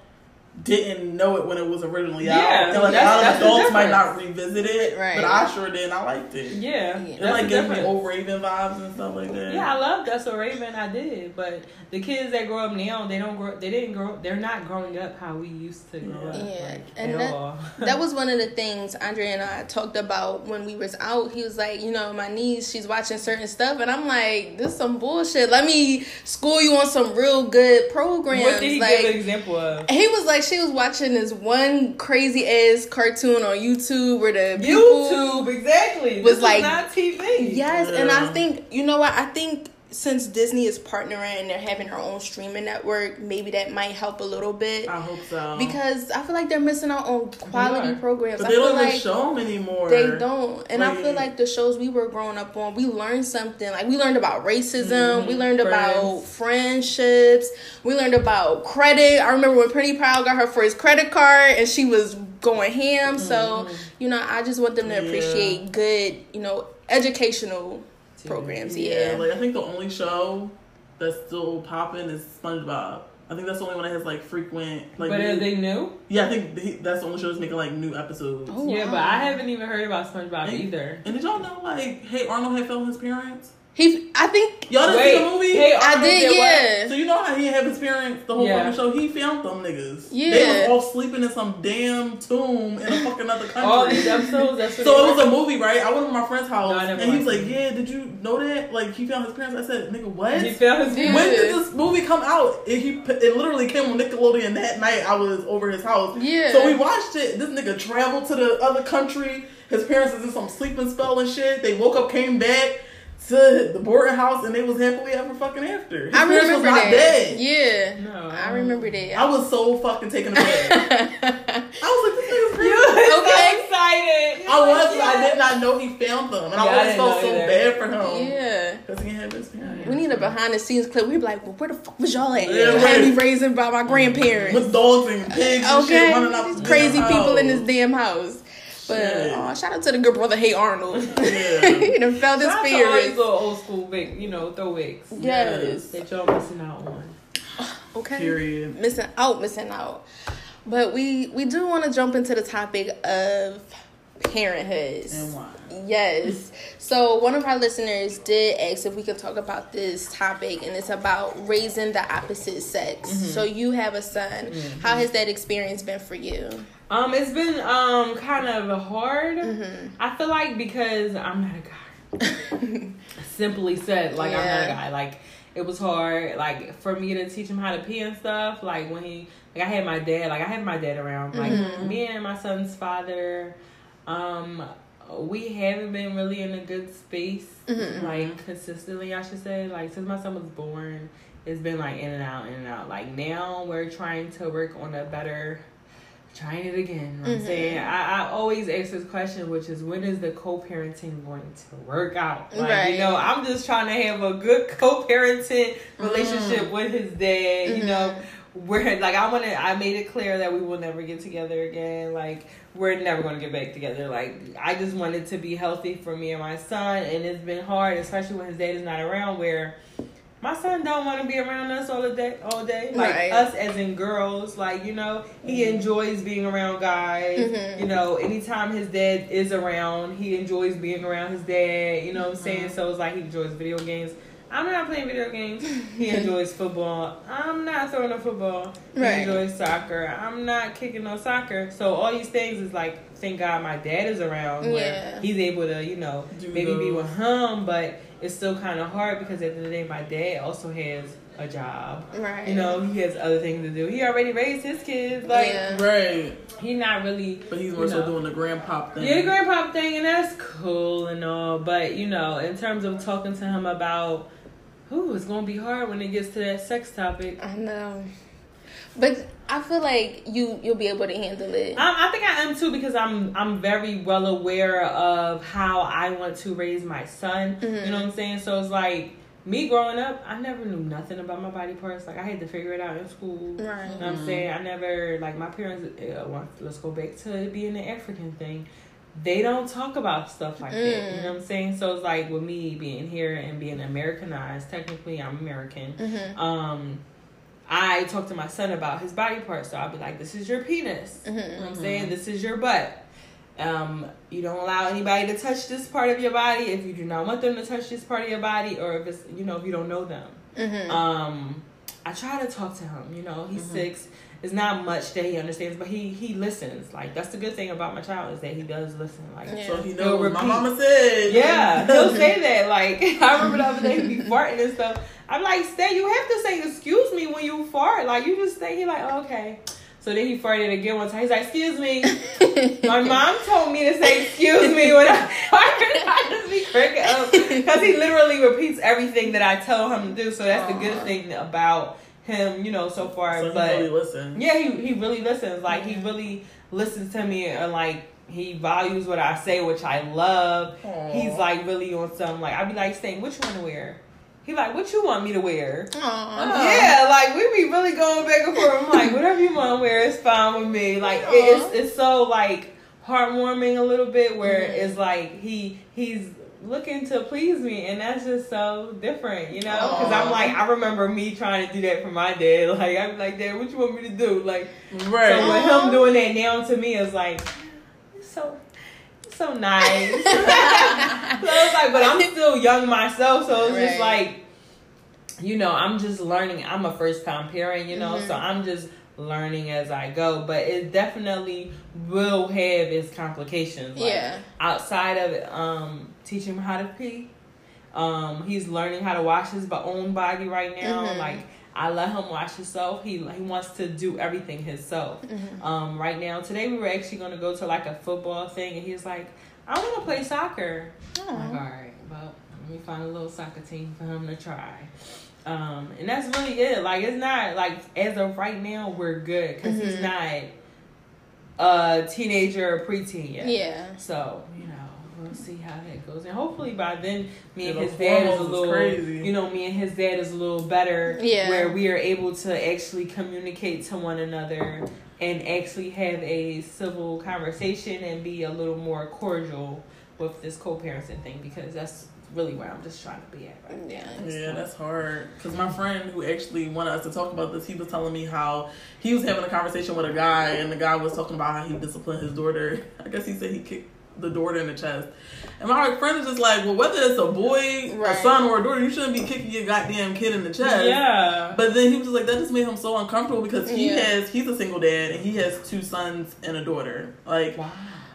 didn't know it when it was originally out. Yeah, and like a lot of that's the adults might not revisit it, Right. but I sure did. I liked it. Yeah, Yeah. It like the gives me old Raven vibes and stuff like that. Yeah, I love That's So Raven. I did, but the kids that grow up now, they don't grow. They didn't grow. They're not growing up how we used to grow up. Yeah, like, and at that- all. that was one of the things Andre and I talked about when we was out. He was like, you know, my niece, she's watching certain stuff, and I'm like, this is some bullshit. Let me school you on some real good programs. What did he like, give an example of? he was like, she was watching this one crazy ass cartoon on YouTube where the YouTube, exactly. was This like- is not TV. Yes, and I think you know what I think since Disney is partnering and they're having their own streaming network, maybe that might help a little bit I hope so. because I feel like they're missing out on quality programs. but I they feel don't like show them anymore. they don't, and I feel like the shows we were growing up on, we learned something. Like we learned about racism, mm-hmm. we learned about friendships, we learned about credit. I remember when Penny Proud got her first credit card, and she was going ham. So mm-hmm. you know, I just want them to Yeah. appreciate good, you know, educational programs. Yeah, Yeah. like I think the only show that's still popping is SpongeBob. I think that's the only one that has like frequent like. but new- are they new? yeah, I think he, that's the only show that's making like new episodes. Oh, yeah, wow. but I haven't even heard about SpongeBob Hey. either. And did y'all know like Hey Arnold had filmed his parents? He, I think Y'all didn't Wait, see the movie? hey, I Arnold did. what? Yeah. So you know how he had his parents the whole Yeah. fucking show? He filmed them niggas. Yeah. They were all sleeping in some damn tomb in a fucking other country. All these episodes. That's what So it was a movie, right? I went to my friend's house No, and he was like, it. "Yeah, did you know that? Like he found his parents." I said, "Nigga, what?" He found his Yeah. When did this movie come out? It, he it literally came on Nickelodeon that night. I was over his house. Yeah. So we watched it. This nigga traveled to the other country. His parents is in some sleeping spell and shit. They woke up, came back to the boarding house, and they was happily ever fucking after. His I remember was not that. dead. Yeah. No. I remember that. I was so fucking taken aback. I was like, this nigga's crazy. You Okay. so excited. I was. Yeah. I did not know he found them, and Yeah, I I always didn't felt know so either. bad for him. yeah. Because he had his parents. We need a behind the scenes clip. We'd be like, well, where the fuck was y'all at? Yeah, I had right. me raised by my grandparents. With dogs and pigs and shit Okay, running out these crazy damn people in this damn house. But oh, shout out to the good brother, Hey Arnold. Yeah. he done felt his to all these little old school, big, you know, throwbacks Yes. that y'all missing out on. Okay. Period. Missing out, missing out. But we we do want to jump into the topic of parenthood. And why? Yes. So one of our listeners did ask if we could talk about this topic, and it's about raising the opposite sex. Mm-hmm. So you have a son. How has that experience been for you? Um, it's been um kind of hard. Mm-hmm. I feel like because I'm not a guy. Simply said, like I'm not a guy. Like it was hard, like for me to teach him how to pee and stuff. Like when he, like I had my dad, like I had my dad around. Like Mm-hmm. me and my son's father, um, we haven't been really in a good space, Mm-hmm. like consistently. I should say, like since my son was born, it's been like in and out, in and out. Like now we're trying to work on a better trying it again. What I'm mm-hmm. saying I, I always ask this question, which is when is the co-parenting going to work out? Like, Right. You know, I'm just trying to have a good co-parenting mm-hmm. relationship with his dad. You know, mm-hmm. we're like I want to. I made it clear that we will never get together again. Like we're never going to get back together. Like I just want it to be healthy for me and my son, and it's been hard, especially when his dad is not around. Where my son don't want to be around us all the day, all day. Like Right. us as in girls, like you know, he enjoys being around guys. Mhm. You know, anytime his dad is around, he enjoys being around his dad. You know what I'm saying? So it's like he enjoys video games. I'm not playing video games. He enjoys football. I'm not throwing a football. He Right. enjoys soccer. I'm not kicking no soccer. So all these things is like, thank God my dad is around where Yeah. he's able to, you know, maybe be with him, but it's still kind of hard because at the end of the day, my dad also has a job. Right. You know, he has other things to do. He already raised his kids. Like, Yeah. Right. he not really. But he's more so know. doing the grandpa thing. Yeah, the grandpa thing, and that's cool and all. But you know, in terms of talking to him about, who it's gonna be hard when it gets to that sex topic. I know. But I feel like you you'll be able to handle it. Um, I think I am too because I'm I'm very well aware of how I want to raise my son. You know what I'm saying? So it's like me growing up, I never knew nothing about my body parts. Like I had to figure it out in school. Right. You know what I'm saying? I never like my parents. Uh, let's go back to being the African thing. They don't talk about stuff like that. Mm. You know what I'm saying? So it's like with me being here and being Americanized. Technically, I'm American. Mhm. Um, I talk to my son about his body parts. So I'll be like, "This is your penis." You know what I'm saying? This is your butt. Um, you don't allow anybody to touch this part of your body if you do not want them to touch this part of your body, or if it's you know if you don't know them. Mhm. Um, I try to talk to him. You know, he's six. It's not much that he understands, but he he listens. Like that's the good thing about my child is that he does listen. Like Yeah. So he He'll knows. My mama said. yeah, he'll say that. Like I remember the other day he be farting and stuff. I'm like, stay. You have to say excuse me when you fart. Like you just stay. He like, oh, okay. So then he farted again one time. He's like, "Excuse me." My mom told me to say "excuse me" when I farted. I just be cracking up because he literally repeats everything that I tell him to do. So that's the good thing about him, you know, so far. So he but really listens. yeah, he he really listens. Like he really listens to me and like he values what I say, which I love. Aw. He's like really on some like I'd be like saying, "Which one to wear?" He like, "What you want me to wear?" Aw. Yeah, like we be really going back and forth. I'm like, whatever you want to wear is fine with me. Like it- it's it's so like heartwarming a little bit where Mhm. it's like he he's looking to please me and that's just so different you know because i'm like i remember me trying to do that for my dad like i'm like dad what you want me to do like Right. so with him doing that now to me is like so it's so nice. so it's like, but I'm still young myself, so it's just like, you know, I'm just learning. I'm a first time parent, you know, Mhm. so I'm just learning as I go. But it definitely will have its complications. Like, Yeah. outside of it, um, teaching him how to pee. Um, he's learning how to wash his own body right now. Mhm. Like I let him wash himself. He he wants to do everything himself. Mhm. Um, right now, today we were actually going to go to like a football thing, and he's like, "I want to play soccer." I'm like, all right, well, let me find a little soccer team for him to try. Um, and that's really it. Like, it's not like as of right now, we're good because he's Mhm. not a teenager or preteen yet. Yeah. So, you know, we'll see how that goes. And hopefully by then, me and Yeah, his dad is a hormones is little, crazy. you know, me and his dad is a little better. Yeah. Where we are able to actually communicate to one another and actually have a civil conversation and be a little more cordial with this co-parenting thing because that's really where I'm just trying to be at right Yeah. Yeah, that's hard. Because my friend who actually wanted us to talk about this, he was telling me how he was having a conversation with a guy, and the guy was talking about how he disciplined his daughter. I guess he said he kicked the daughter in the chest. And my friend is just like, well, whether it's a boy, a son, or a daughter, you shouldn't be kicking your goddamn kid in the chest. Yeah. But then he was just like, that just made him so uncomfortable because he Yeah. has, he's a single dad, and he has two sons and a daughter. Like, Wow.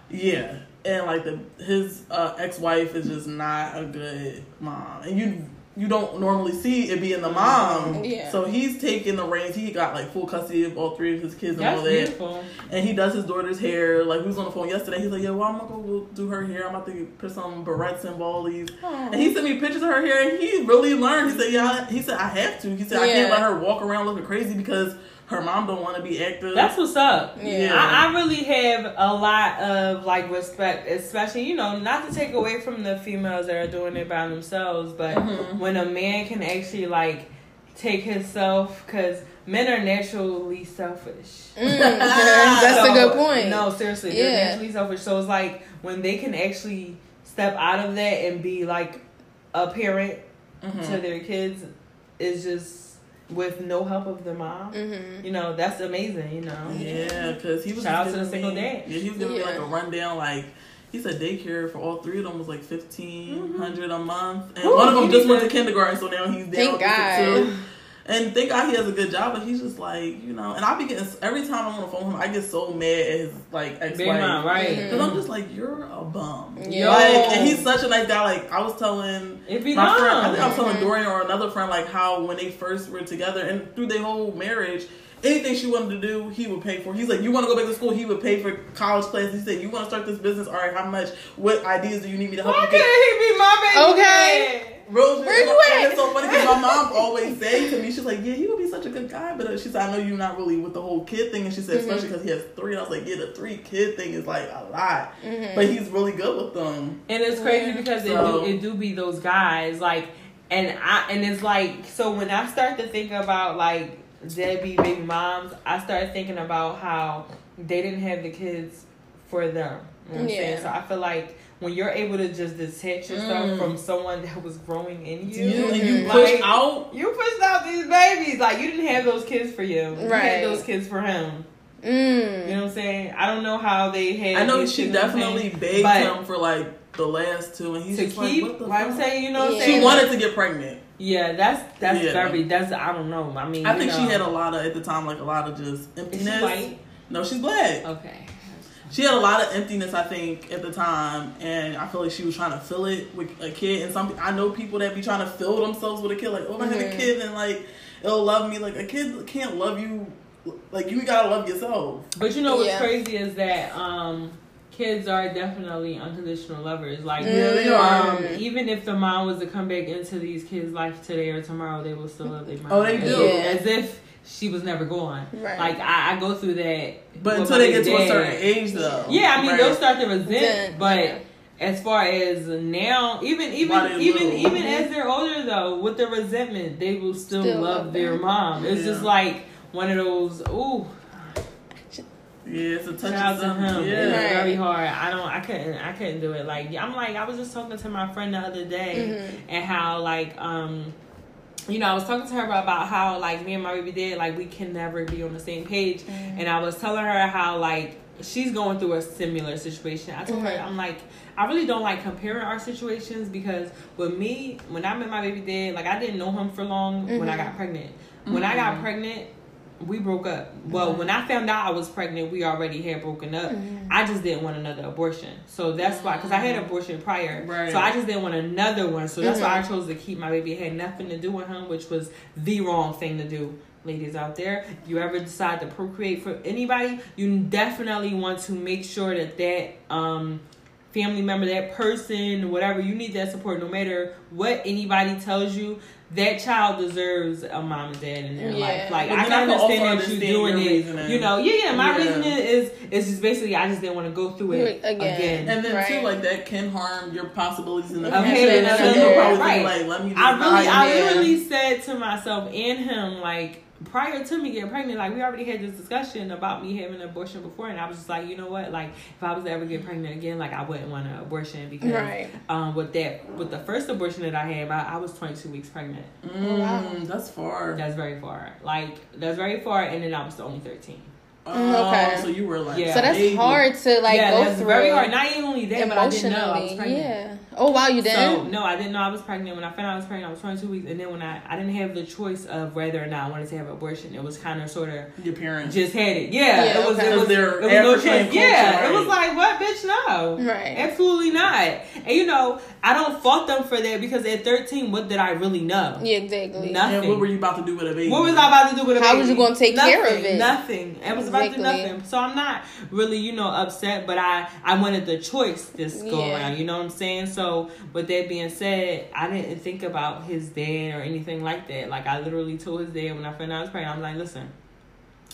yeah, and like the his uh, ex wife is just not a good mom, and you you don't normally see it being the mom. Yeah. So he's taking the reins. He got like full custody of all three of his kids and That's all that. beautiful. And he does his daughter's hair. Like we was on the phone yesterday. He's like, "Yo, well, I'm gonna go do her hair. I'm about to put some barrettes and ballies." And he sent me pictures of her hair, and he really learned. He said, "Yeah." He said, "I have to." He said, "I can't let her walk around looking crazy because her mom don't want to be active." That's what's up. Yeah. I, I really have a lot of like respect, especially you know, not to take away from the females that are doing it by themselves, but Mhm. when a man can actually like take himself, because men are naturally selfish. Mm, that's a good point. No, seriously, they're Yeah. naturally selfish. So it's like when they can actually step out of that and be like a parent Mhm. to their kids, is just with no help of the mom. Mm-hmm. You know, that's amazing. You know. Yeah, because he was Shout out to the giving single dad. Yeah, he was giving me like a rundown. Like he said, daycare for all three of them was like fifteen hundred a month, and Ooh, one of them just need went to- to kindergarten, so now he's down Thank to God. Two. And thank God he has a good job, but he's just like you know. And I be getting every time I'm on the phone with him, I get so mad at his like ex Big mom, wife. right? Because I'm just like, you're a bum. Yeah. Like, and he's such a nice guy. Like, I was telling If you my know, friend, I think I was telling Mhm. Dorian or another friend, like how when they first were together and through their whole marriage, anything she wanted to do, he would pay for. He's like, you want to go back to school? He would pay for college classes. He said, you want to start this business? All right, how much? What ideas do you need me to help why you can't he be my baby? Okay. dad? Rose, Where you at? It's so funny because my mom always say to me, she's like, yeah, he would be such a good guy, but uh, she said, I know you're not really with the whole kid thing, and she said, Mhm. especially because he has three. And I was like, yeah, the three kid thing is like a lot, Mhm. but he's really good with them. And it's crazy Yeah. because it do it do be those guys like, and I and it's like so when I start to think about like deadbeat baby moms, I start thinking about how they didn't have the kids for them. You know what I'm saying? Yeah. So I feel like when you're able to just detach yourself Mm. from someone that was growing in you, You, and you push Like- out. you pushed out these babies. Like you didn't have those kids for you. You Right. had those kids for him. You Mm. know what I'm saying? I don't know how they had. I know she kids, you know what I'm definitely begged him for like the last two, and he's to just keep. like, what the I'm saying, you know what I'm Yeah. saying? She wanted to get pregnant. Yeah, that's that's Yeah. very that's I don't know. I mean, I you think she had a lot of at the time, like a lot of just Is she emptiness. white? No, she's black. Okay. She had a lot of emptiness, I think, at the time, and I feel like she was trying to fill it with a kid. And some, I know people that be trying to fill themselves with a kid, like, oh, if I had a kid, and like it'll love me. Like a kid can't love you like you gotta love yourself. But you know what's Yeah. crazy is that um, kids are definitely unconditional lovers. Like, Yeah, they um, even if the mom was to come back into these kids' life today or tomorrow, they will still love their mom. Oh, they do. Yeah. As if she was never gone. Right. Like I, I go through that. But until they get to a certain age, though. Yeah, I mean Right. they'll start to resent, Then, but yeah. as far as now, even even While they're even little. even as they're older though, with the resentment, they will still, Still love, love their them. mom. It's Yeah. just like one of those. Ooh, Yeah, it's a touch shout out of him. something. It's Yeah. Right. very hard. I don't. I couldn't. I couldn't do it. Like I'm like I was just talking to my friend the other day, Mhm. and how like um. You know, I was talking to her about how like me and my baby dad like we can never be on the same page, Mm-hmm. and I was telling her how like she's going through a similar situation. I told her Mhm. I'm like I really don't like comparing our situations because with me when I met my baby dad like I didn't know him for long when I Mhm. got pregnant. When I got pregnant, we broke up. Well, when I found out I was pregnant, we already had broken up. I just didn't want another abortion. So that's why, because I had an abortion prior. Right. So I just didn't want another one. So that's why I Mhm. chose to keep my baby. It had nothing to do with him, which was the wrong thing to do. Ladies out there, if you ever decide to procreate for anybody, you definitely want to make sure that that um, family member, that person, whatever, you need that support no matter what anybody tells you. That child deserves a mom and dad in their Yeah. life. Like But I then I can can understand that understand you doing your it. reasoning. You know, yeah, yeah. My Yeah. reasoning is is just basically I just didn't want to go through it Again. again. And then Right. too, like that can harm your possibilities in the Of future. having So another- you'll probably right. like, let me I really, I literally said to myself and him, like, prior to me getting pregnant, like, we already had this discussion about me having an abortion before, and I was just like, you know what, like, if I was to ever get pregnant again, like, I wouldn't want an abortion because, Right. um, with that, with the first abortion that I had, I, I was 22 weeks pregnant. Mm, Wow. That's far. That's very far. Like, that's very far, and then I was only 13. Oh, okay. So you were like, Yeah. So that's baby. hard to like yeah, go that's through. very hard. Not even only that, but I didn't know I was pregnant. Yeah. Oh wow, you So didn't. no, I didn't know I was pregnant. When I found out I was pregnant, I was 22 weeks, and then when I I didn't have the choice of whether or not I wanted to have an abortion. It was kind of sort of Your parents. just had it. Yeah, Yeah, it was. okay. It was, They're it was no African chance. culture, Yeah, it was like what, bitch? No, Right. absolutely not. And you know, I don't fault them for that because at 13, what did I really know? Yeah, exactly. Nothing. and what were you about to do with a baby? What was I about to do with a How baby? How was you gonna take nothing, care of it? Nothing. It was about to do nothing. So I'm not really, you know, upset, but I I wanted the choice this go Yeah. around. You know what I'm saying? So with that being said, I didn't think about his dad or anything like that. Like I literally told his dad when I found out I was pregnant, I was like, listen.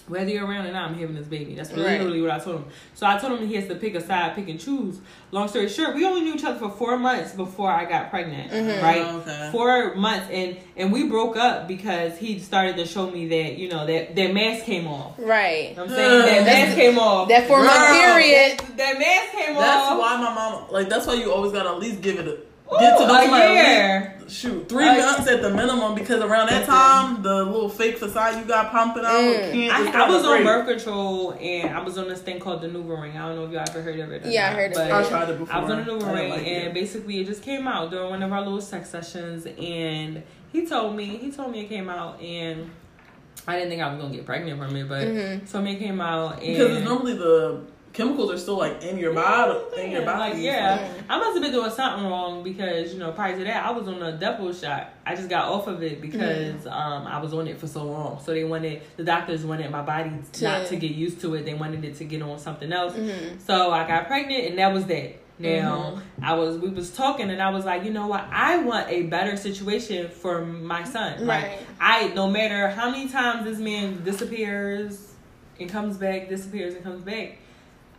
Whether you're around or not, I'm having this baby. That's Right. literally what I told him. So I told him he has to pick a side, pick and choose. Long story short, we only knew each other for four months before I got pregnant, Mhm. right? Oh, okay. four months and and we broke up because he started to show me that you know that that mask came off. Right. You know I'm saying that mask came off. That four month period. That, that mask came That's off. why my mom like. That's why you always gotta at least give it a get to know a somebody year. least- Shoot, three A- months at the minimum because around that time the little fake facade you got pumping out Mm. can't. I, I was on birth control and I was on this thing called the NuvaRing. I don't know if y'all ever heard of it. or Yeah, I heard of but it. I tried it before. I was on the I NuvaRing didn't like and it. basically it just came out during one of our little sex sessions and he told me he told me it came out and I didn't think I was gonna get pregnant from it, but Mhm. told me it came out and because it's normally the chemicals are still like in your body, in your Yeah, body. Like, yeah, Mm. I must have been doing something wrong because you know prior to that I was on a Depo shot. I just got off of it because Mm. um I was on it for so long. So they wanted the doctors wanted my body To- not to get used to it. They wanted it to get on something else. Mhm. So I got pregnant and that was that. Now I was we was talking and I was like, you know what? I want a better situation for my son. Like Right. I no matter how many times this man disappears and comes back, disappears and comes back.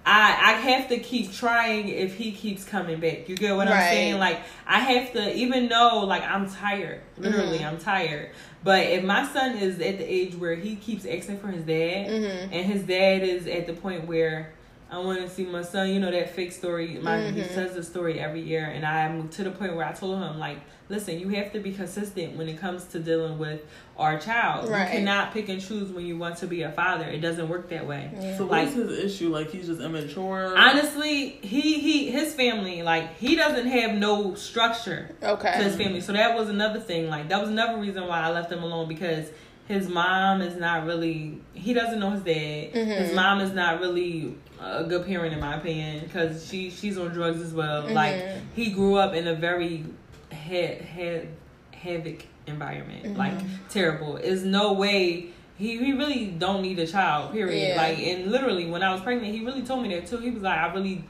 I I have to keep trying if he keeps coming back. You get what I'm saying? Like I have to even though like I'm tired. Literally Mhm. I'm tired. But if my son is at the age where he keeps asking for his dad Mhm. and his dad is at the point where I want to see my son. You know that fake story. My he Mhm. says the story every year, and I'm to the point where I told him like, listen, you have to be consistent when it comes to dealing with our child. Right. You cannot pick and choose when you want to be a father. It doesn't work that way. Yeah. So Like- what's his issue? Like he's just immature. Honestly, he he his family like he doesn't have no structure Okay. to Okay. his family. So that was another thing. Like that was another reason why I left him alone because his mom is not really. He doesn't know his dad. His Mhm. mom is not really a good parent in my opinion because she she's on drugs as well. Like Mhm. he grew up in a very ha- ha- havoc environment. Mhm. Like terrible. Is no way he, he really don't need a child, period. Yeah. Like and literally when I was pregnant, he really told me that too. He was like, I really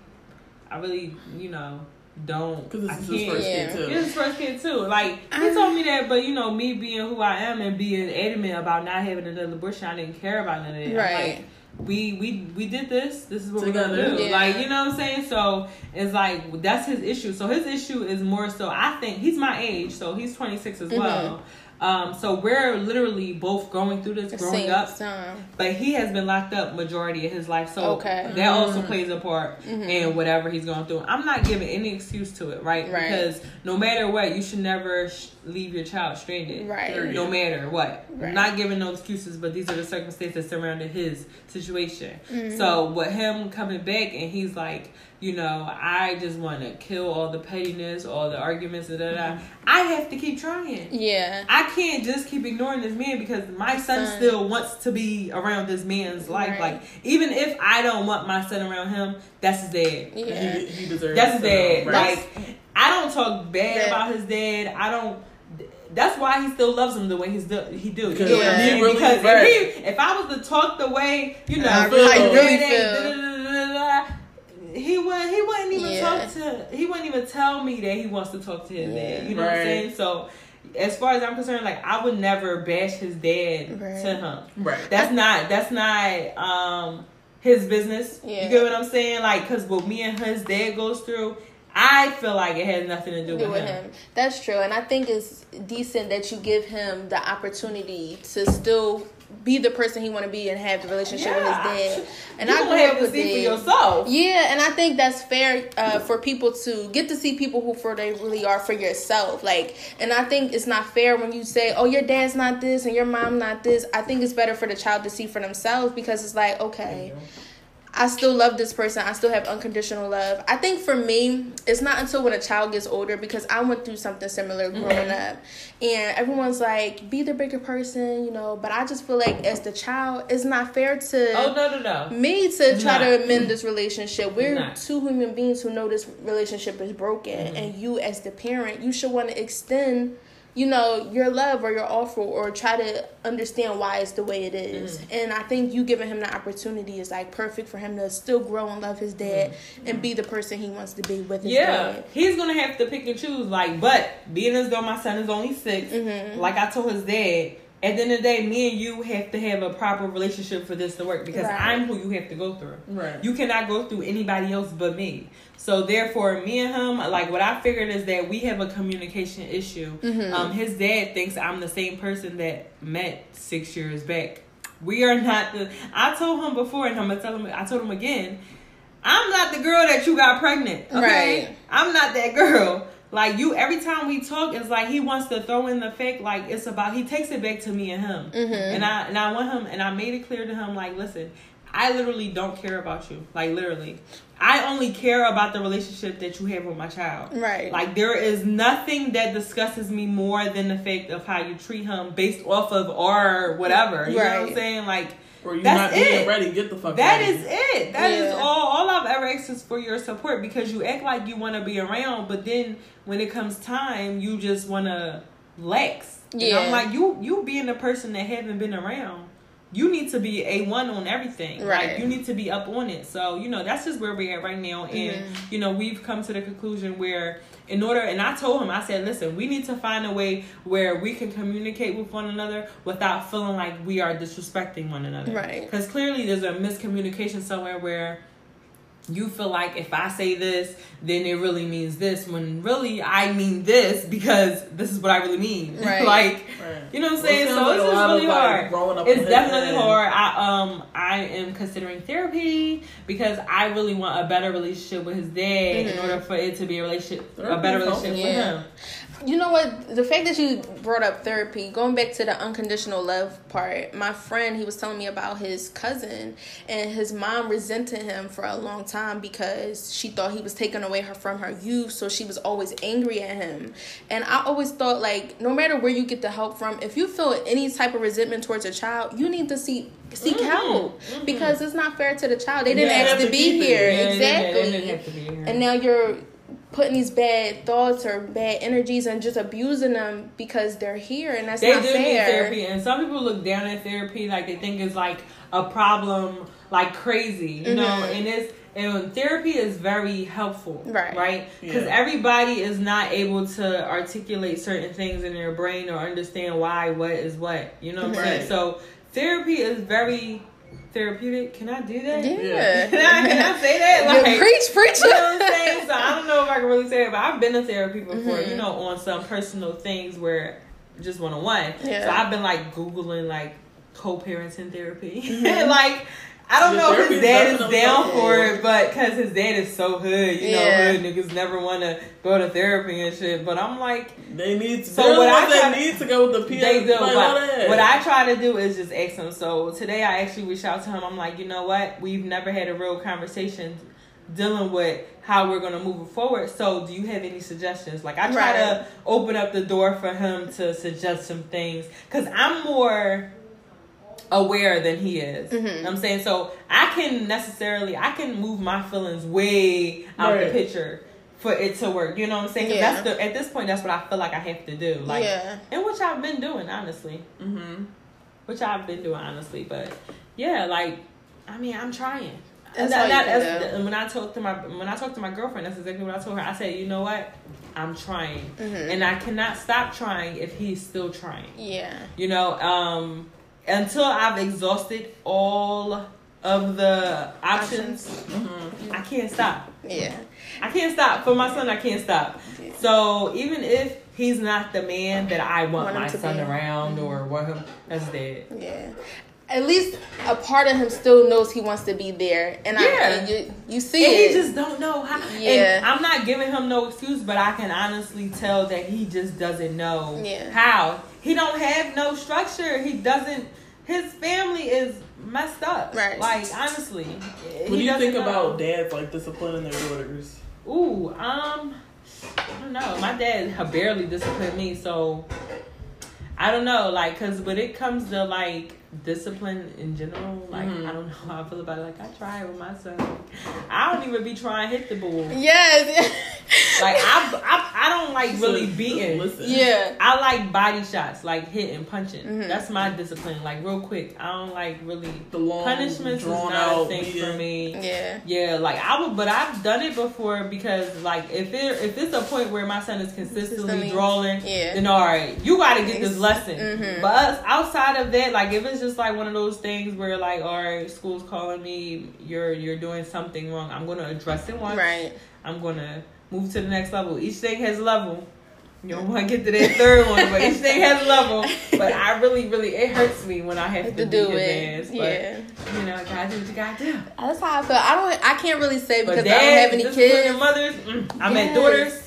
I really, you know, don't Because I this is his can't- first Yeah. kid too. It's his first kid too. Like he told me that, but you know, me being who I am and being adamant about not having another abortion, I didn't care about none of that. Right. Like, we we we did this. This is what we're gonna do. Yeah. Like you know what I'm saying. So it's like that's his issue. So his issue is more so. I think he's my age, so he's 26 as mm-hmm. well. Um, so we're literally both going through this, growing Same up. time. But he has been locked up majority of his life, so Okay. that also plays a part Mhm. in whatever he's going through. I'm not giving any excuse to it, right? Right. Because no matter what, you should never sh- leave your child stranded. Right. No matter what, Right. Not giving no excuses, but these are the circumstances surrounding his situation. Mm-hmm. So with him coming back and he's like, you know, I just want to kill all the pettiness, all the arguments, da da da. Mm-hmm. I have to keep trying. Yeah. I can't just keep ignoring this man because my son Son. still wants to be around this man's life. Right. Like even if I don't want my son around him, that's his dad. Yeah. He, he deserves That's his dad. right. Like I don't talk bad Yeah. about his dad. I don't. That's why he still loves him the way he's do, he do. Because You know what I'm really- because if, he, if I was to talk the way you know, I feel like, really feel. da-da-da-da-da-da, he wouldn't. He wouldn't even Yeah. talk to. He wouldn't even tell me that he wants to talk to his Yeah. dad. You know what I'm saying? So, as far as I'm concerned, like I would never bash his dad Right. to him. right. That's not. That's not. Um, his business. Yeah. You get what I'm saying? Like, cause what me and his dad goes through, I feel like it has nothing to do, do with, with him. him. That's true, and I think it's decent that you give him the opportunity to still be the person he want to be and have the relationship with his dad. And you I grew have up to with see for yourself. Yeah, and I think that's fair uh, for people to get to see people who for they really are for yourself. Like, and I think it's not fair when you say, "Oh, your dad's not this and your mom not this." I think it's better for the child to see for themselves because it's like, okay, I still love this person. I still have unconditional love. I think for me, it's not until when a child gets older because I went through something similar growing up. And everyone's like, be the bigger person, you know. But I just feel like as the child, it's not fair to Oh no no no. me to try Not. to mend this relationship. We're Not. two human beings who know this relationship is broken, Mm-hmm. and you, as the parent, you should want to extend, you know, your love or your offer, or try to understand why it's the way it is. Mm-hmm. And I think you giving him the opportunity is like perfect for him to still grow and love his dad and be the person he wants to be with his Mm-hmm. Yeah, dad. he's gonna have to pick and choose. Like, but being as though my son is only 6 Mhm. like I told his dad, at the end of the day, me and you have to have a proper relationship for this to work because Right. I'm who you have to go through. Right. You cannot go through anybody else but me. So therefore, me and him, like what I figured is that we have a communication issue. Mm-hmm. Um, his dad thinks I'm the same person that met six years back. We are not the. I told him before, and I'm gonna tell him. I told him again. I'm not the girl that you got pregnant. Okay, Right. I'm not that girl. Like you, every time we talk, it's like he wants to throw in the fake. Like it's about he takes it back to me and him, Mm-hmm. and I and I want him, and I made it clear to him. Like, listen, I literally don't care about you. Like literally, I only care about the relationship that you have with my child. Right. Like there is nothing that disgusts me more than the fact of how you treat him based off of our whatever. You know what I'm saying? Like Or you That's not being it. ready, get the fuck that ready. is it. That is Yeah. all. All I've ever asked is for your support because you act like you want to be around, but then when it comes time, you just want to lax. And Yeah. I'm like you. You being the person that haven't been around. You need to be a one on everything. Right. Like you need to be up on it. So you know that's just where we're at right now, and Mhm. you know we've come to the conclusion where in order and I told him I said listen we need to find a way where we can communicate with one another without feeling like we are disrespecting one another Right. because clearly there's a miscommunication somewhere where you feel like if I say this, then it really means this. When really I mean this because this is what I really mean. Right. like Right. you know what I'm saying? sounds so like it's just really hard. growing up It's definitely end. hard. I um I am considering therapy because I really want a better relationship with his dad in Mhm. order for it to be a relationship, a better is helpful. relationship Yeah. for him. You know what? The fact that you brought up therapy, going back to the unconditional love part, my friend, he was telling me about his cousin, and his mom resented him for a long time because she thought he was taking away her from her youth, so she was always angry at him. And I always thought, like, no matter where you get the help from, if you feel any type of resentment towards a child, you need to seek seek Mhm. help Mhm. because it's not fair to the child. They didn't Yeah, ask to be here, Yeah, they didn't- they exactly be here. and now you're putting these bad thoughts or bad energies and just abusing them because they're here and that's they not do need therapy, and some people look down at therapy like they think it's like a problem, like crazy, you know. Mhm. And it's and therapy is very helpful, Right. Right, because Yeah. everybody is not able to articulate certain things in their brain or understand why what is what. You know what I'm saying? So therapy is very therapeutic. Can I do that? Yeah. Can I, can I say that? Yeah, Like, preach, preach. you know what I'm saying? So I don't know if I can really say it, but I've been to therapy before, Mhm. you know, on some personal things where just one on one. So I've been like Googling like co parenting therapy. Mhm. like, I don't The know if his dad is down for it, but because his dad is so hood, you Yeah. know, hood niggas never want to go to therapy and shit. But I'm like, They need to. So So what what I I try- need to go with the PS. they do. like, What, what I try to do is just ask him. So today I actually reached out to him. I'm like, you know what? We've never had a real conversation dealing with how we're gonna move forward. So do you have any suggestions? Like I try to open up the door for him to suggest some things because I'm more aware than he is. Mhm. You know what I'm saying so I can necessarily I can move my feelings way out the picture for it to work. You know what I'm saying? Yeah. that's the at this point that's what I feel like I have to do. Like yeah. and which I've been doing honestly, Mm-hmm. which I've been doing honestly. But yeah, like I mean I'm trying. That's And all you can that's- do. when I talked to my when I talked to my girlfriend, that's exactly what I told her. I said, you know what, I'm trying, Mhm. and I cannot stop trying if he's still trying. Yeah. You know, um, until I've exhausted all of the options, Mm-hmm. I can't stop. Yeah. I can't stop for my son. I can't stop. Yeah. So even if he's not the man that I want, Want my son around or what him, that's dead. Yeah. At least a part of him still knows he wants to be there, and I and you you see And it. he just don't know how. Yeah. And I'm not giving him no excuse, but I can honestly tell that he just doesn't know Yeah. how. He don't have no structure. He doesn't. His family is messed up. Right. Like honestly. What do you think about dads like disciplining their daughters? Ooh, um, I don't know. My dad barely disciplined me, so I don't know. Like, cause when it comes to like discipline in general, like Mhm. I don't know how I feel about it. Like I try it with my son. I don't even be trying to hit the bull. yes. Like I, I, I don't like really beating. Listen. yeah. I like body shots, like hitting, punching. Mhm. That's my discipline. Like real quick. I don't like really The long punishments is drawn not a out thing for me. Yeah. Yeah, like I would, but I've done it before because, like, if it if it's a point where my son is consistently drawing, Yeah. then all right, you got to get this lesson. Mhm. But outside of that, like, if it's just like one of those things where, like, all right, school's calling me, you're you're doing something wrong. I'm gonna address it once. Right. I'm gonna move to the next level. Each thing has a level. You don't want to get to that third one, but each thing has a level. But I really, really, it hurts me when I have to, To do it. advanced. Yeah. But you know, gotta do what you gotta do. That's how I feel. I don't. I can't really say because I don't have any kids. mothers, mm, I meant Yes. daughters.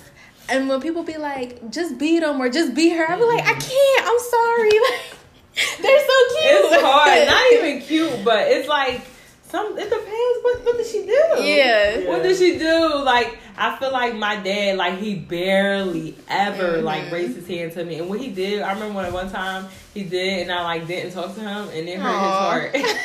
And when people be like, "Just beat them" or "Just beat her," I be like, "I can't. I'm sorry." Like, they're so cute. It's hard. Not even cute, but it's like some. It depends. What What did she do? Yeah. What did she do? Like I feel like my dad, like he barely ever Mhm. like raised his hand to me, and what he did, I remember when one time he did, and I like didn't talk to him, and it hurt his heart.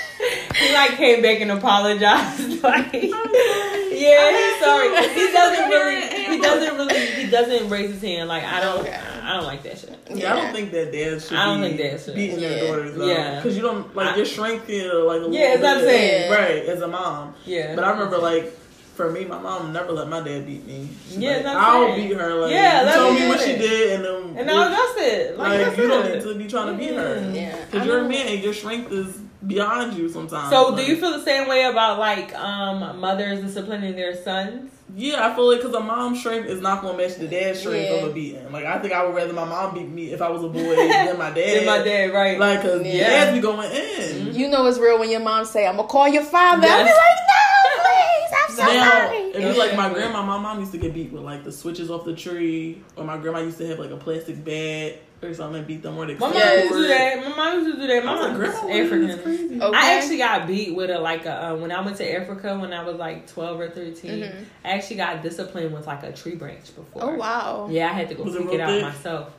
he like came back and apologized, like. Yeah, he's sorry. He doesn't really. He doesn't really. He doesn't raise his hand. Like I don't. Okay. I don't like that shit. Yeah, I don't think that dads should I don't be think dads should. beating Yeah. their daughters though. Yeah. Because you don't, like, I- your strength feel like a Yeah, little that's what I'm saying. Right, as a mom. Yeah. But I remember, like, for me, my mom never let my dad beat me. She's Yeah, like, that's I'll right. beat her. Like, Yeah, you told me me do what she did, and then And now that's it. Like, like, that's you don't need to be trying to beat her. Yeah. Because I you're a man, and your strength is beyond you sometimes. So, do you feel the same way about like um mothers disciplining their sons? Yeah, I feel like because a mom's strength is not going to match the dad's strength Yeah. of a beating. Like, I think I would rather my mom beat me if I was a boy than my dad. Than my dad, right? Like, because Yeah. dads be going in. You know it's real when your mom say, "I'm gonna call your father." I'll be Yes. like, "No, please, I'm so Now, if you like my grandma, my mom used to get beat with like the switches off the tree, or my grandma used to have like a plastic bat or something and beat them where they my mom used to do that. My mom used to do that. My I was like, grandma, what is African. Okay. I actually got beat with a like a uh, when I went to Africa when I was like twelve or 13 Mhm. I actually got disciplined with like a tree branch before. Oh wow. Yeah, I had to go Was it pick real it out thick? myself.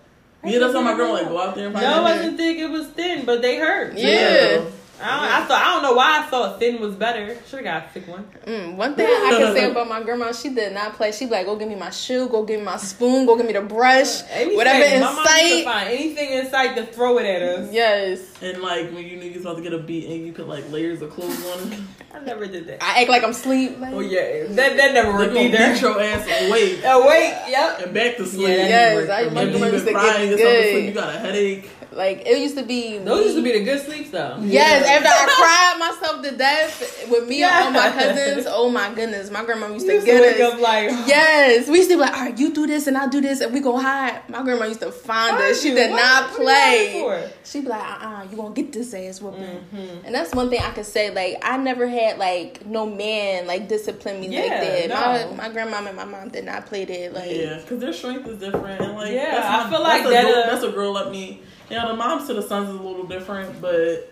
Yeah, that's how my grandma like go out there and find No, it wasn't thick. It was thin, but they hurt. Yeah. I, don't, I thought I don't know why I thought thin was better. Should have got a thick one. Mm, one thing I can say about my grandma, she did not play. She be like, go give me my shoe, go give me my spoon, go give me the brush, Anything. whatever in my mom sight. find anything in sight to throw it at us. Yes, And like when you knew you was about to get a beat and you put like layers of clothes on. I never did that. I act like I'm asleep. Like, Oh yeah, that that never They worked gonna beat your ass awake Oh wait, yep. and back to sleep. Yeah, that Yes, didn't I- for my and me. then grandma you used to crying get and something, so good. you got a headache. Like it used to be. Those me- used to be the good sleeps though. Yes, after I cried myself to death with me and all my cousins. Oh my goodness, my grandma used You to used to get wake us. up like Yes, we used to be like, all right, you do this and I'll do this and we go hide. My grandma used to find us. She you? did What- not what you hiding play. for? She'd be like, uh uh you gonna get this ass whooping. Mm-hmm. And that's one thing I could say. Like, I never had like no man like discipline me like that. no. My my grandma and my mom did not play that. Like, Yeah, because their strength is different, and like Yeah, that's I my- feel like that's a, that, girl- uh, that's a girl like me. You know, the moms to the sons is a little different, but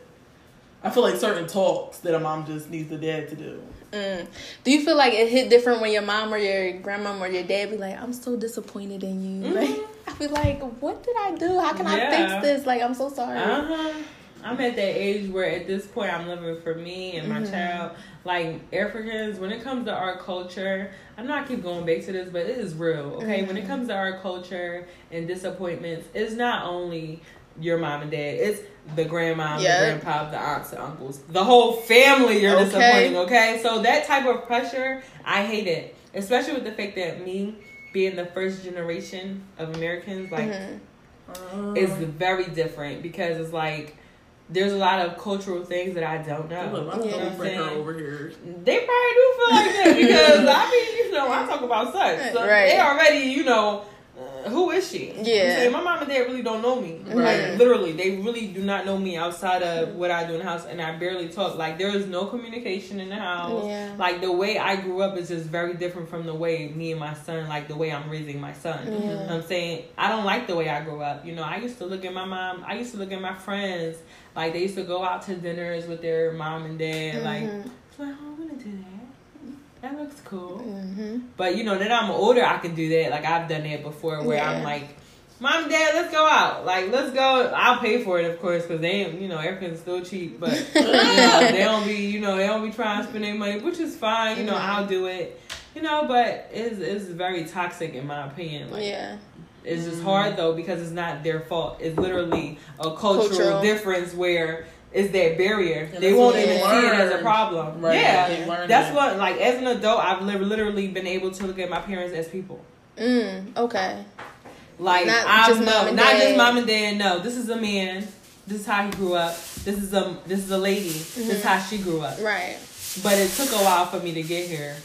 I feel like certain talks that a mom just needs the dad to do. Mm. Do you feel like it hit different when your mom or your grandmom or your dad be like, "I'm so disappointed in you"? Mhm. Like, I be like, "What did I do? How can I fix this? Like, I'm so sorry." Uh huh. I'm at that age where at this point I'm living for me and my Mhm. child. Like Africans, when it comes to our culture, I'm not keep going back to this, but it is real. Okay, when it comes to our culture and disappointments, it's not only your mom and dad. It's the grandma, Yeah. the grandpa, the aunts, the uncles, the whole family. You're Okay. disappointing. Okay, so that type of pressure, I hate it, especially with the fact that me being the first generation of Americans, like Mhm. Uh, is very different because it's like there's a lot of cultural things that I don't know. look, my Yeah. phone breaker over here. They probably do feel like that because I mean, you know, I talk about sex, so Right. they already, you know, who is she? Yeah. saying, my mom and dad really don't know me. Mhm. Like literally, they really do not know me outside of what I do in the house, and I barely talk. Like there is no communication in the house. Yeah. Like the way I grew up is just very different from the way me and my son, like the way I'm raising my son. Yeah. I'm saying I don't like the way I grew up. You know, I used to look at my mom. I used to look at my friends. Like they used to go out to dinners with their mom and dad. Like, Mhm. it's like, oh, I'm gonna do that. Looks cool. Mhm. But you know, then I'm older, I can do that. Like I've done that before, where I'm like, mom, dad, let's go out. Like, let's go. I'll pay for it, of course, because they, ain't, you know, everything's still cheap. But you know, they don't be, you know, they don't be trying to spend their money, which is fine. You know, Mhm. I'll do it. You know, but it's it's very toxic in my opinion. Like, Yeah. it's just Mm. hard though because it's not their fault. It's literally a cultural, Cultural. difference where it's that barrier. And they won't even they see it as a problem. Right, Yeah, that's it. what. Like as an adult, I've literally been able to look at my parents as people. Mm. Okay. Like Not I'm just no, mom and not dad. just mom and dad. No, this is a man. This is how he grew up. This is a this is a lady. This is Mhm. how she grew up. Right. But it took a while for me to get here.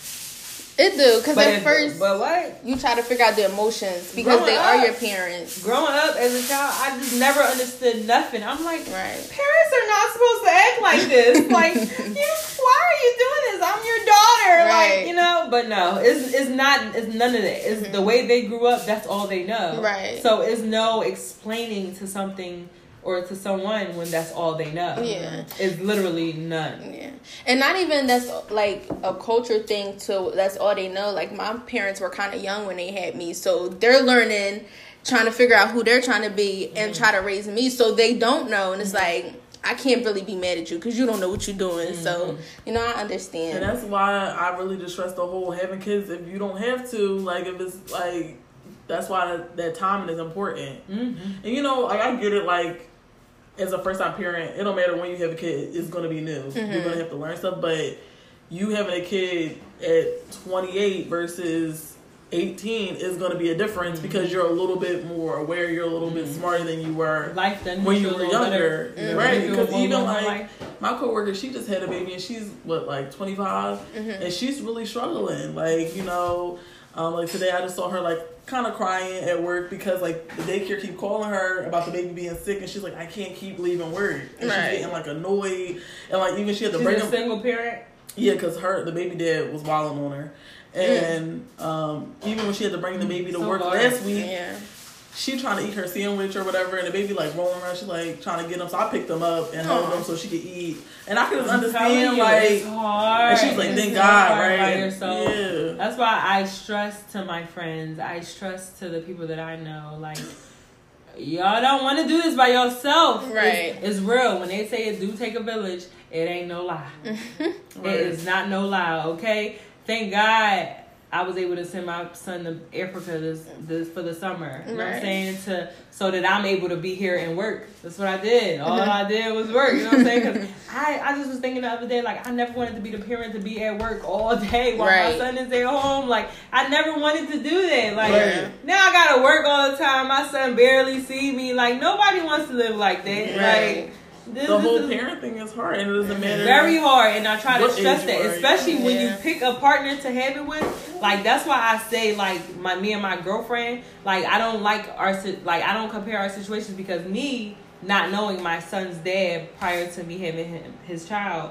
It do because at first but what? you try to figure out the emotions because Growing they are your parents. Growing up as a child, I just never understood nothing. I'm like, Right. parents are not supposed to act like this. like, you, why are you doing this? I'm your daughter. Right. Like, you know. But no, it's it's not. It's none of that. It's mm-hmm. the way they grew up. That's all they know. Right. So it's no explaining to something or to someone when that's all they know. Yeah. It's literally none. Yeah, and not even that's like a culture thing. To that's all they know. Like my parents were kind of young when they had me, so they're learning, trying to figure out who they're trying to be and try to raise me. So they don't know, and it's like I can't really be mad at you because you don't know what you're doing. So you know I understand. And that's why I really just stress the whole having kids if you don't have to. Like if it's like that's why that, that timing is important. Mm-hmm. And you know, like I get it. Like as a first time parent, it don't matter when you have a kid. It's gonna be new. You're gonna have to learn stuff. But you having a kid at 28 versus 18 is gonna be a difference because you're a little bit more aware. You're a little bit smarter than you were Life done when you were younger, better. right? Because even like life. my coworker, she just had a baby and she's what like 25, and she's really struggling. Like you know, um, like today I just saw her like kind of crying at work because like the daycare keep calling her about the baby being sick, and she's like, I can't keep leaving work, and Right. she's getting like annoyed, and like even she had to She's bring a him. single parent. Yeah, because her the baby dad was wilding on her. And um, even when she had to bring the baby to So work hard. last week, yeah, she trying to eat her sandwich or whatever, and the baby like rolling around. She like trying to get them, so I picked them up and held them so she could eat. And I could I'm understand you, like, it's hard. and she was like, It's "Thank God, hard by right?" yourself. Yeah, That's why I stress to my friends, I stress to the people that I know, like, y'all don't want to do this by yourself. Right. It's, it's real. When they say it do take a village, it ain't no lie. Right. It is not no lie. Okay. Thank God I was able to send my son to Africa this, this for the summer. You know what I'm saying? To so that I'm able to be here and work. That's what I did. All mm-hmm. I did was work. You know what I'm saying? Because I, I just was thinking the other day, like I never wanted to be the parent to be at work all day while Right. my son is at home. Like I never wanted to do that. Like Right. now I gotta work all the time. My son barely see me. Like nobody wants to live like that. Right. Like this, The whole this is- parent thing is hard, and it doesn't matter. very hard and i try to stress that you are. especially when you pick a partner to have it with like that's why i say like my me and my girlfriend like i don't like our si- like i don't compare our situations because me not knowing my son's dad prior to me having him, his child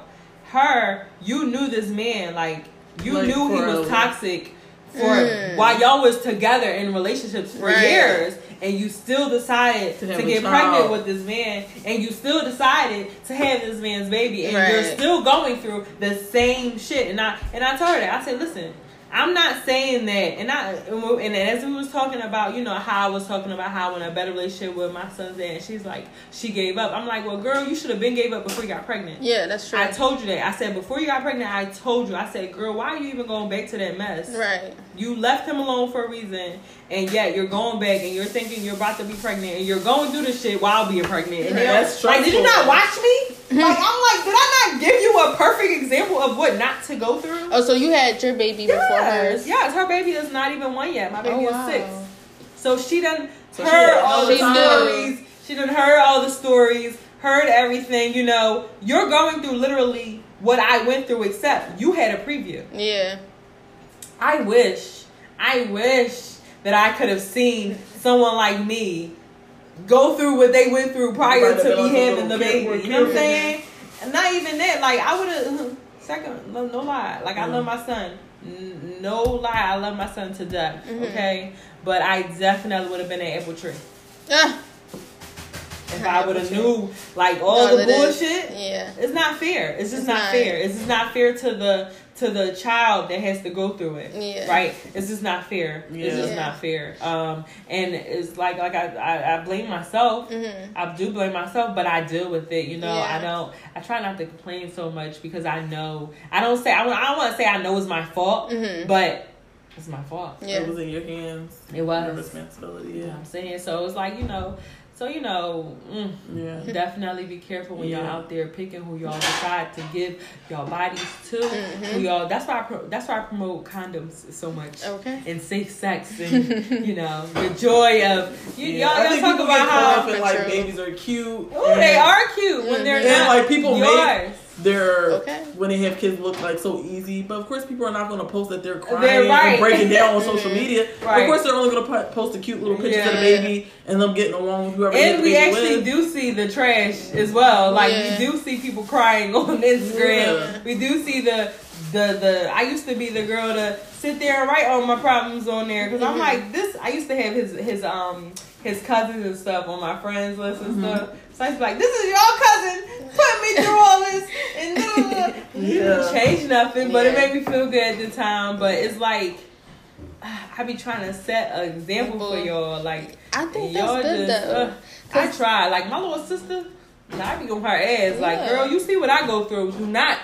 her you knew this man like you Like, knew he was toxic for Mm. while y'all was together in relationships for Right. years and you still decided To to, get pregnant with this man and you still decided to have this man's baby and you're still going through the same shit. And I and I told her that. I said listen I'm not saying that. And I and and as we was talking about you know how I was talking about how in a better relationship with my son's dad and she's like she gave up. I'm like well girl you should have been gave up before you got pregnant. Yeah, that's true. I told you that. I said before you got pregnant I told you. I said girl why are you even going back to that mess? Right. you left him alone for a reason, and yet you're going back and you're thinking you're about to be pregnant, and you're going through the shit while being pregnant. And they're that's like, did you not watch me? like, I'm like, did I not give you a perfect example of what not to go through? Oh, so you had your baby before hers? yes, her baby is not even one yet. My baby Oh, wow. is six. So she done So heard had all the She knew. stories. She done heard all the stories, heard everything. You know, you're going through literally what I went through, except you had a preview. Yeah. I wish, I wish that I could have seen someone like me go through what they went through prior Right, to like me having the baby. You know what I'm saying? And not even that. Like I would have. Second, no, no lie. Like I love my son. No lie, I love my son to death. Mm-hmm. Okay, but I definitely would have been an apple tree Ah, if I would have knew like all All the it is. bullshit. yeah. It's not fair. It's just It's not, not. fair. It's just not fair to the to the child that has to go through it. Yeah. Right. It's just not fair. Yeah. It's just Yeah. not fair. Um, and it's like like I I, I blame myself. Mhm. I do blame myself, but I deal with it. You know, Yeah. I don't. I try not to complain so much because I know. I don't say. I, don't- I don't want to say I know it's my fault, Mhm. but it's my fault. Yeah. It was in your hands. It was. Your responsibility. You know Yeah. what I'm saying? So it's like you know. So you know. Mm, Yeah. Definitely be careful when y'all out there picking who y'all decide to give y'all bodies to. Mm-hmm. Who y'all? That's why I pro, that's why I promote condoms so much Okay. and safe sex and you know the joy of you, Yeah. y'all. Y'all talk about how up like babies are cute. oh they are cute when they're. And not like people make yours. Their Okay. when they have kids look like so easy, but of course people are not going to post that they're crying They're right. and breaking down on social media. Right. Of course they're only going to post the cute little pictures of the baby and them getting along with whoever. And we actually with. do see the trash as well. Like Yeah. we do see people crying on Instagram. Yeah. We do see the the the. I used to be the girl to sit there and write all my problems on there because I'm Mhm. like this. I used to have his his um his cousins and stuff on my friends list and stuff. So I used like, "This is your cousin put me through all this," and. Didn't Yeah. change nothing, but it made me feel good at the time. But it's like. I be trying to set an example for y'all, like I think y'all that's good just, though. uh, I try. Like my little sister, I be on her ass. Like, Yeah. girl, you see what I go through. Do not.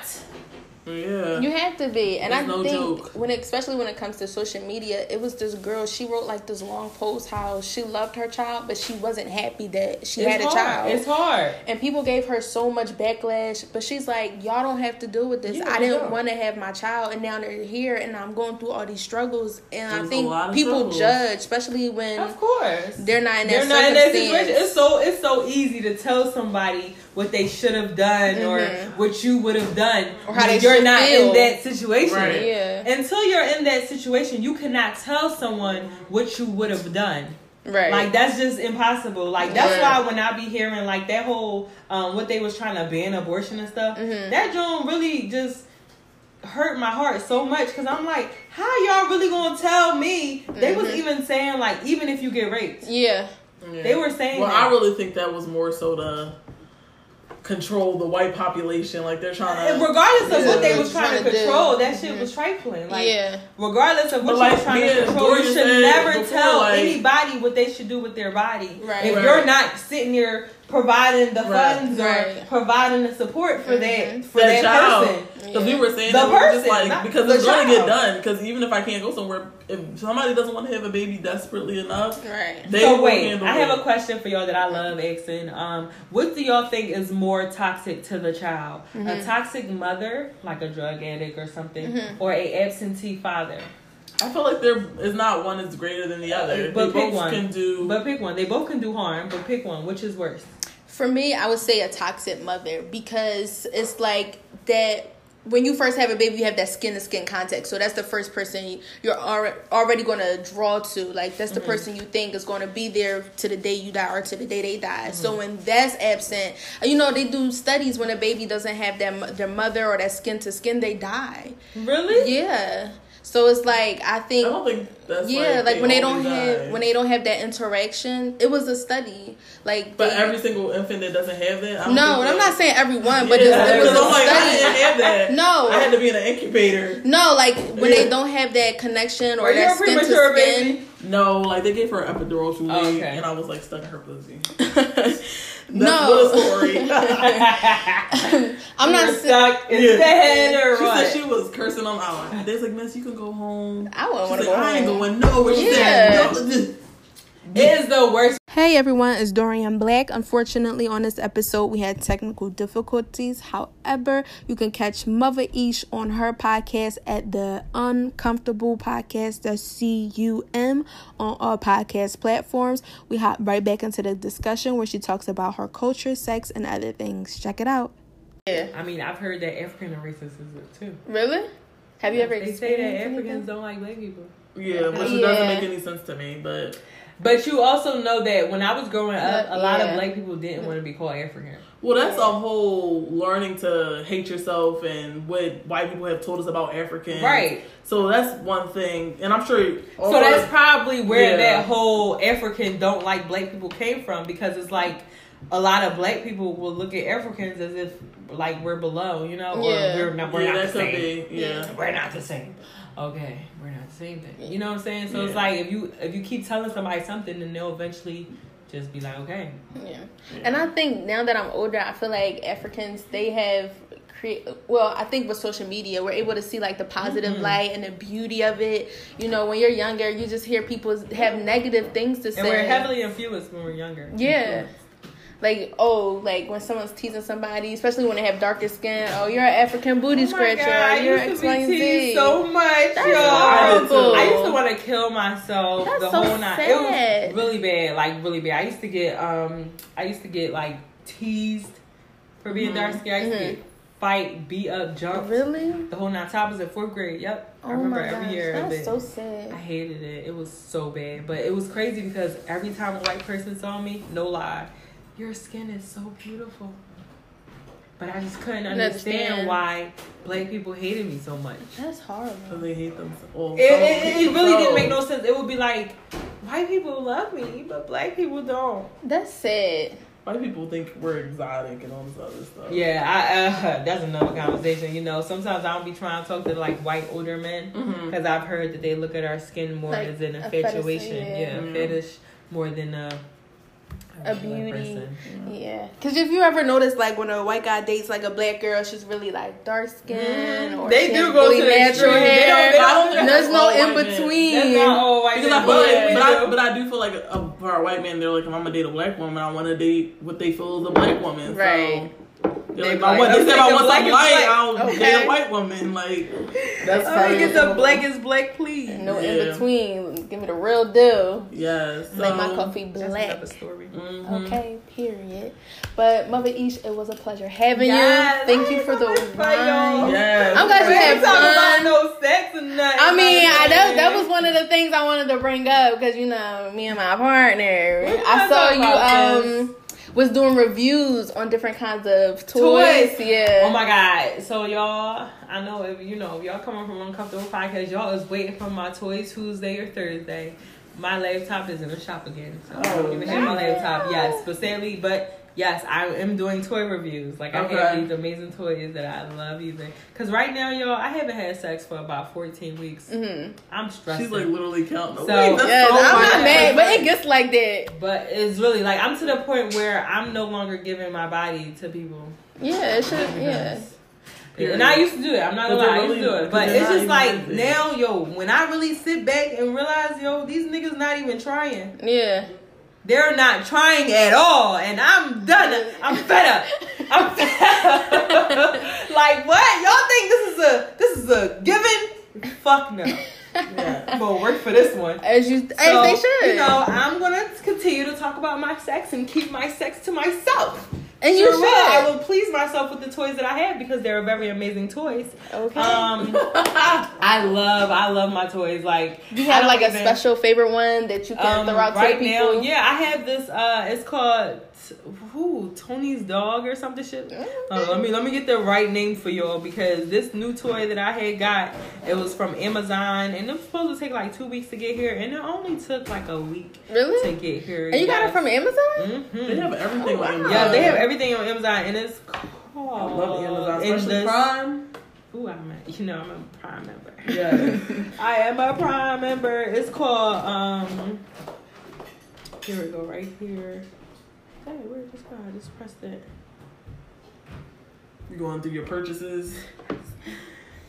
Yeah. You have to be, and It's I no think joke. when, it, especially when it comes to social media, it was this girl. She wrote like this long post how she loved her child, but she wasn't happy that she it's had a hard. child. It's hard. and people gave her so much backlash, but she's like, "Y'all don't have to deal with this. Yeah, I didn't don't. want to have my child, and now they're here, and I'm going through all these struggles. And There's I think people struggles. judge, especially when Of course. they're not in that They're not in that situation. It's so it's so easy to tell somebody what they should have done Mhm. or what you would have done Or how they you're not feel. in that situation. Right. yeah, Until you're in that situation, you cannot tell someone what you would have done. right. Like that's just impossible. Like that's Right. why when I be hearing like that whole um what they was trying to ban abortion and stuff, Mhm. that joint really just hurt my heart so much because I'm like, how y'all really gonna tell me? They was Mhm. even saying like even if you get raped, yeah, Yeah. they were saying Well, that. I really think that was more so to control the white population. Like they're trying And to. regardless of Yeah. what they was Trying trying to to do. control, that shit was trifling. Like, yeah. regardless of what But you're trying me to control, you should never before, tell like- anybody what they should do with their body. Right. If Right. you're not sitting there providing the Right. funds or Right. providing the support for that Mhm. for that that, child. person. Because we were saying The that we were just person, like because it's gonna get done. Because even if I can't go somewhere, if somebody doesn't want to have a baby desperately enough, Right. they so wait, I have it. a question for y'all that I love asking. Um, what do y'all think is more toxic to the child? Mm-hmm. A toxic mother, like a drug addict or something, Mm-hmm. or a absentee father? I feel like there is not one is greater than the other. But they pick both one. can do. But pick one. They both can do harm, but pick one. Which is worse? For me, I would say a toxic mother because it's like that. When you first have a baby, you have that skin to skin contact. So that's the first person you- you're already going to draw to. Like that's the mm-hmm. person you think is going to be there to the day you die or to the day they die. So mm-hmm. when that's absent, uh, you know they do studies when a baby doesn't have that their mother or that skin to skin, they die. Really? Yeah. So it's like I I think don't think that's yeah, like, when they don't always have when they don't have that interaction. It was a study. Like But they- every single infant that doesn't have that. I don't no, think and I'm not saying everyone, but yeah, it's, it was because a I'm like, I study. didn't have that. No. I had to be in an incubator. No, like when Yeah. they don't have that connection or Were you that skin to premature skin. baby? No, like they gave her an epidural too Oh, late, okay. and I was like stuck in her pussy. No. story. I'm not You're saying stuck instead or she what? said she was cursing them out. They was like, Miss, you can go home. I wouldn't want to go I ain't home. going nowhere. She Yeah. said, no. It is the worst. Hey everyone, it's Dorian Black. Unfortunately, on this episode, we had technical difficulties. However, you can catch Mother Ish on her podcast at the Uncomfortable Podcast, that's C U M, on all podcast platforms. We hop right back into the discussion where she talks about her culture, sex, and other things. Check it out. Yeah. I mean, I've heard that African are racist is it too. Really? Have you ever They say that Africans anything? don't like black people. Yeah, which Yeah. doesn't make any sense to me. But But you also know that when I was growing up, a lot Yeah. of black people didn't want to be called African. well, that's a whole learning to hate yourself and what white people have told us about Africans. Right. So that's one thing, and I'm sure. So that's probably where Yeah. that whole African don't like black people came from because it's like a lot of black people will look at Africans as if like we're below, you know, or we're not we're yeah, not the same. be. Yeah. We're not the same. Okay, we're not the same thing. You know what I'm saying? So it's like if you if you keep telling somebody something, then they'll eventually just be like, okay. Yeah. And I think now that I'm older, I feel like Africans they have create well, I think with social media, we're able to see like the positive mm-hmm. light and the beauty of it. You know, when you're younger, you just hear people have negative things to say. And we're heavily influenced when we're younger. Yeah. Like oh, like when someone's teasing somebody, especially when they have darker skin. Oh, you're an African booty Oh scratcher. God, you're used X, to Y, be teased so much, That's y'all. horrible. I used to want to kill myself That's the so whole night. sad. It was really bad, like really bad. I used to get um I used to get like teased for being dark skinned. I used to Mhm. get fight, beat up, jump. Really? The whole nine top was in fourth grade. Yep. I Oh remember my every gosh, year of That's it. so sad. I hated it. It was so bad. But it was crazy because every time a white person saw me, no lie, your skin is so beautiful. But I just couldn't Couldn't understand, understand. why black people hated me so much. That's horrible. So they hate them. Well, It, it, it really didn't make no sense. It would be like, white people love me, but black people don't. That's sad. White people think we're exotic and all this other stuff. Yeah, I, uh, that's another conversation. You know, sometimes I don't be trying to talk to like white older men because I've heard that they look at our skin more Like as an a fetish, yeah. yeah, a Mhm. fetish more than a A beauty. person. Yeah, because if you ever notice, like when a white guy dates like a black girl, she's really like dark skin, or They do go really to the natural extreme. They don't- they don't- There's no in white men. between. That's not all white Because men I feel do. but I, do. but I do feel like uh, for a white man, they're like, if I'm gonna date a black woman, I want to date what they feel is a black woman. Right. So, they're They like, be I like, they said I thinking want black some is white, black." I'll Okay. date a white woman. Like that's I think it's a probably- black is black, please. No Yeah. in between. Give me the real deal. Yes. Like my so- coffee That's black. another story. Mhm. Okay, period. But Mother Ish, it was a pleasure having Yes, you. Thank I you for so the much fun, y'all. wine. Yes. I'm glad you We had ain't talking about fun. no sex or nothing. I mean, I, that, that was one of the things I wanted to bring up because you know me and my partner. I saw you um was doing reviews on different kinds of toys. Toys. Yeah. Oh my god! So y'all, I know if you know if y'all coming from uncomfortable podcast, y'all is waiting for my toy Tuesday or Thursday. My laptop is in the shop again, so I don't even have oh, my laptop. Yes, but sadly, but yes, I am doing toy reviews. Like I have these amazing toys that I love using. Cause right now, y'all, I haven't had sex for about 14 weeks. Mm-hmm. I'm stressed. She's like literally counting. So- Wait, Yes, so I'm not mad, but it gets like that. but it's really like I'm to the point where I'm no longer giving my body to people. Yeah, it should. Yeah. Period. And I used to do it. I'm not gonna But lie, I used to do it. But it's just like now, yo, when I really sit back and realize, yo, these niggas not even trying. Yeah. They're not trying at all, and I'm done. I'm fed up. I'm fed up. like what? Y'all think this is a this is a given? Fuck no. Yeah. I'm gonna work for this one. As you, So, as they should. You know, I'm gonna continue to talk about my sex and keep my sex to myself. And you Sure should. will. I will please myself with the toys that I have because they're very amazing toys. Okay. Um, I love, I love my toys. Like, Do you have like a special favorite one that you can um, throw out right to people? now? Yeah, I have this. Uh, it's called who? Tony's dog or something shit. Uh, let me let me get the right name for y'all because this new toy that I had got it was from Amazon and it was supposed to take like two weeks to get here and it only took like a week to get here. And you got it from Amazon? hmm They have everything Oh, on wow. Amazon. Yeah, they have everything on Amazon and it's I called. love Amazon, and especially the- Prime. Ooh, I'm a, you know I'm a Prime member. Yeah. I am a Prime member. It's called um. Here we go, right here. Hey, where did this go? I just press it. You going through your purchases?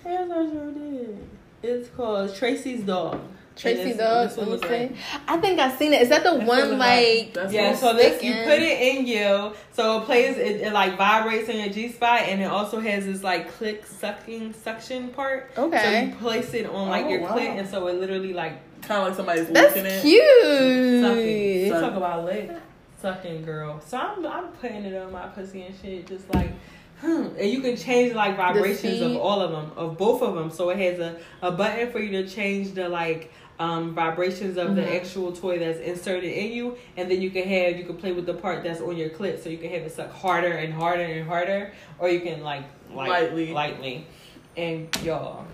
Yes, I sure did. It's called Tracy's Dog. Tracy And this- Dog. this one Let like- I think I've seen it. Is that the This one one like? That's Yeah, so this you put it in you, so it plays it, it like vibrates in your G spot, and it also has this like click sucking suction part. Okay. So you place it on like Oh, your wow. clit, and so it literally like kind of like somebody's That's looking at. sucking. cute. Suck. Talk about lick sucking, girl. So I'm I'm putting it on my pussy and shit, just like. Hmm. And you can change like vibrations of all of them, of both of them. So it has a, a button for you to change the like um, vibrations of the Mhm. actual toy that's inserted in you, and then you can have you can play with the part that's on your clit, so you can have it suck harder and harder and harder, or you can like light, Lightly. lightly. And y'all,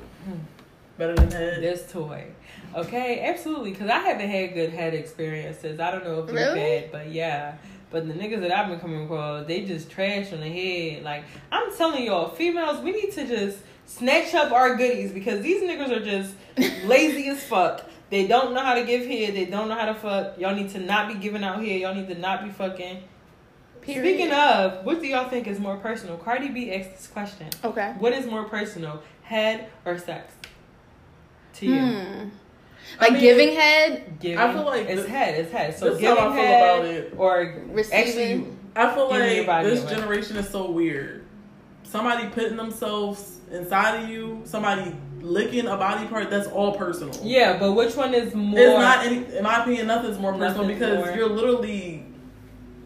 Better than head. this toy. Okay, absolutely. Because I haven't had good head experiences. I don't know if you've had, but yeah. But the niggas that I've been coming across, they just trash on the head. Like, I'm telling y'all, females, we need to just snatch up our goodies because these niggas are just lazy as fuck. They don't know how to give head. They don't know how to fuck. Y'all need to not be giving out here. Y'all need to not be fucking. Period. Speaking of, what do y'all think is more personal? Cardi B asked this question. Okay. What is more personal, head or sex? To you. Hmm. I Like mean, giving head, Giving, I feel like it's the- head, it's head. So This is giving how I feel head about it. or Receiving. actually, I feel Give your like body this away. generation is so weird. Somebody putting themselves inside of you, somebody licking a body part, that's all personal. yeah. But which one is more? It's not any in my opinion, nothing's more personal Nothing's because more. you're literally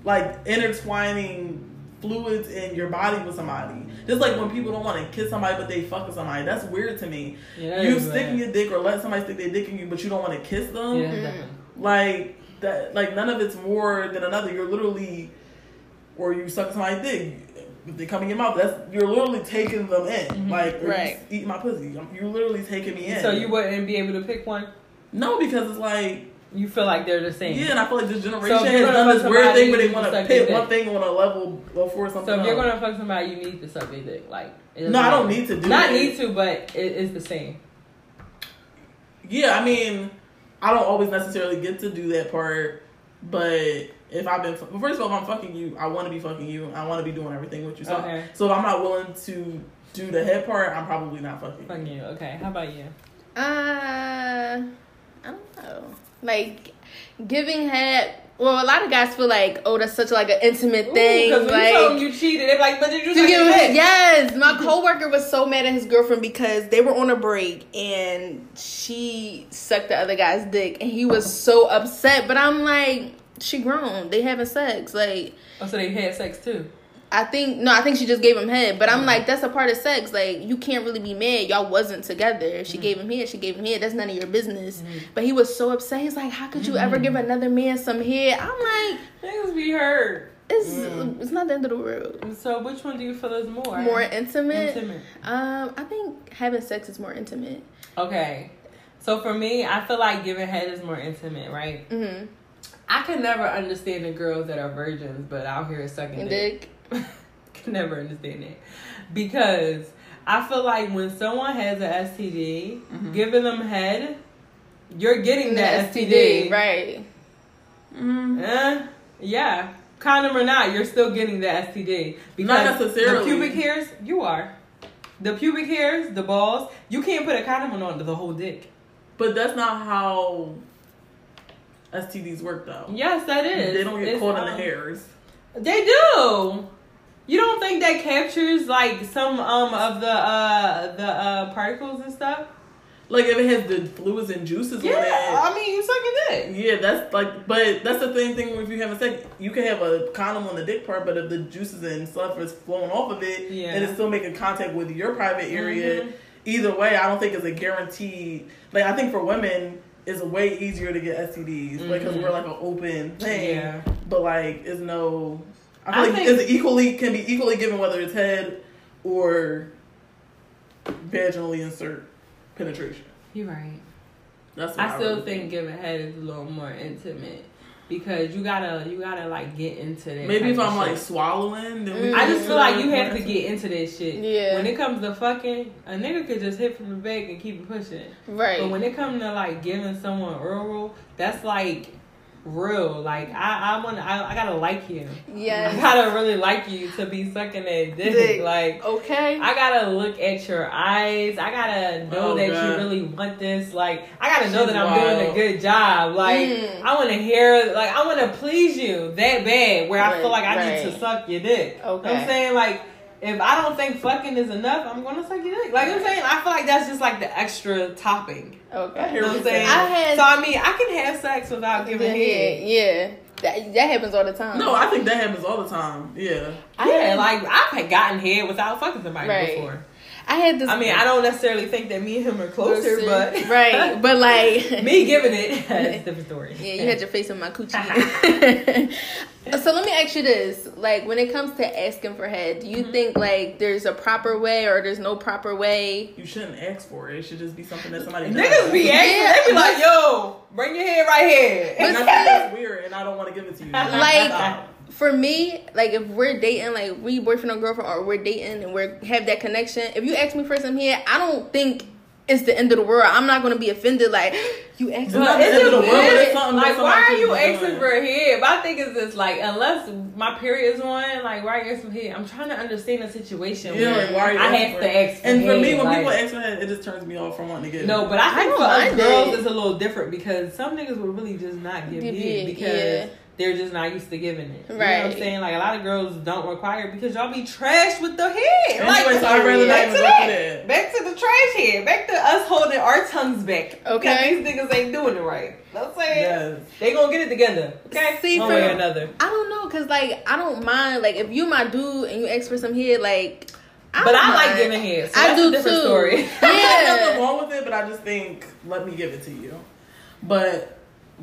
like intertwining fluids in your body with somebody. Just like when people don't want to kiss somebody but they fuck with somebody. That's weird to me. Yeah, you is sticking your dick or let somebody stick their dick in you but you don't want to kiss them. Yeah. Like that like none of it's more than another. You're literally or you suck somebody's dick. If they come in your mouth, that's you're literally taking them in. Mhm. Like or Right. you eat my pussy. You're literally taking me in. So you wouldn't be able to pick one. No, because it's like You feel like they're the same. yeah, and I feel like this generation if you're has done fuck this weird thing where they want to suck pit one thing on a level before something. So if you're else. gonna fuck somebody, you need to suck their dick. Like it no, I don't need to do Not it. need to, but it, it's the same. Yeah, I mean, I don't always necessarily get to do that part, but if I've been, well, first of all, if I'm fucking you, I want to be fucking you. I want to be doing everything with you. So, Okay. so if I'm not willing to do the head part, I'm probably not fucking. Fuck you. Okay. How about you? Uh, I don't know. Like giving head. Well, a lot of guys feel like, oh, that's such like an intimate thing. Because like, you told them you cheated, they're like, but did you give- your dick? yes, my coworker was so mad at his girlfriend because they were on a break and she sucked the other guy's dick and he was so upset. But I'm like, she grown. They having sex. Like, Oh, so they had sex too. I think no, I think she just gave him head. But I'm like, that's a part of sex. Like, you can't really be mad. Y'all wasn't together. She gave him head, she gave him head. That's none of your business. But he was so upset. He's like, how could you ever give another man some head? I'm like, Things be heard. it's Mm. it's not the end of the world. So which one do you feel is more? More intimate. intimate. Um, I think having sex is more intimate. Okay. So for me, I feel like giving head is more intimate, right? hmm I can never understand the girls that are virgins, but out here sucking dick. Dick. can never understand that because I feel like when someone has an STD, Mhm. giving them head, you're getting that The STD. right? Mm. Eh, yeah, condom or not, you're still getting the STD because Not necessarily. the pubic hairs. You are the pubic hairs, the balls. You can't put a condom on the whole dick. But that's not how STDs work, though. Yes, that is. They don't get It's, caught in the um, hairs. They do. You don't think that captures like some um of the uh the uh particles and stuff? Like if it has the fluids and juices Yeah, on it. I mean you sucking dick. Yeah, that's like, but that's the same thing if you have a sex. You can have a condom on the dick part, but if the juices and stuff is flowing off of it, Yeah. and it's still making contact with your private area, Mhm. either way, I don't think it's a guarantee. Like I think for women, it's way easier to get STDs because Mhm. we're like an open thing. Yeah. But like, it's no. I feel I like think- it's equally can be equally given whether it's head or vaginally insert penetration. You're right. That's what I still really think giving head is a little more intimate because you gotta you gotta like get into that. Maybe if I'm like swallowing, then we Mm. I just feel like you have to get into this shit. Yeah. When it comes to fucking, a nigga could just hit from the back and keep pushing. Right. But when it comes to like giving someone oral, that's like real. Like I, I want, I, I gotta like you. Yeah, I yes. gotta really like you to be sucking that dick. Dick. Like Okay. I gotta look at your eyes. I gotta know Oh, that God. you really want this. Like I gotta know She's that I'm doing a good job. Like Mm. I want to hear. Like I want to please you that bad. Where I feel like I need to suck your dick. Okay. I'm saying like. If I don't think fucking is enough, I'm gonna suck your dick. Like I'm saying, I feel like that's just like the extra topping. Okay. You know what I'm saying? I had- so I mean, I can have sex without giving yeah, head. yeah. That that happens all the time. No, I think that happens all the time. Yeah. I yeah, had, like I've had gotten head without fucking somebody Right. before. I had this. I mean, I don't necessarily think that me and him are closer, but right, but like me giving it, that's a different story. Yeah, you had your face in my coochie. so let me ask you this: like, when it comes to asking for head, do you Mm-hmm. think like there's a proper way or there's no proper way? You shouldn't ask for it. It should just be something that somebody does. Niggas be asking, Yeah, they be like, "Yo, bring your head right here." And I think that's weird, and I don't want to give it to you. Like, Stop. For me, like if we're dating, like we boyfriend or girlfriend, or we're dating and we're have that connection. If you ask me for some head, I don't think it's the end of the world. I'm not gonna be offended. Like you asked It's me. not But the end of the world, it's something like, why are you asking doing. for a head? But I think it's just like, unless my period's on, like, why are you asking for head? I'm trying to understand the situation. Yeah, where like, why are you I have for to ask for And for me, when like- people ask for head, it just turns me off from wanting to get. No, but I I think don't for us girls, it. it's a little different because some niggas will really just not give Give head head, because yeah. They're just not used to giving it. You know what I'm saying? Like a lot of girls don't require it because y'all be trash with the head. Anyway, like, so I'd rather not back even to go that. to. Back to the trash head. Back to us holding our tongues back. Okay. Because these niggas ain't doing it right. Know what I'm saying? Yes. They gonna get it together. Okay? See, One for- way or another. I don't know, cause like I don't mind. Like if you my dude and you ask for some head, like. I But don't I like mind. giving head. So I that's do a different too. story. There's nothing Yeah. wrong with it, but I just think let me give it to you. But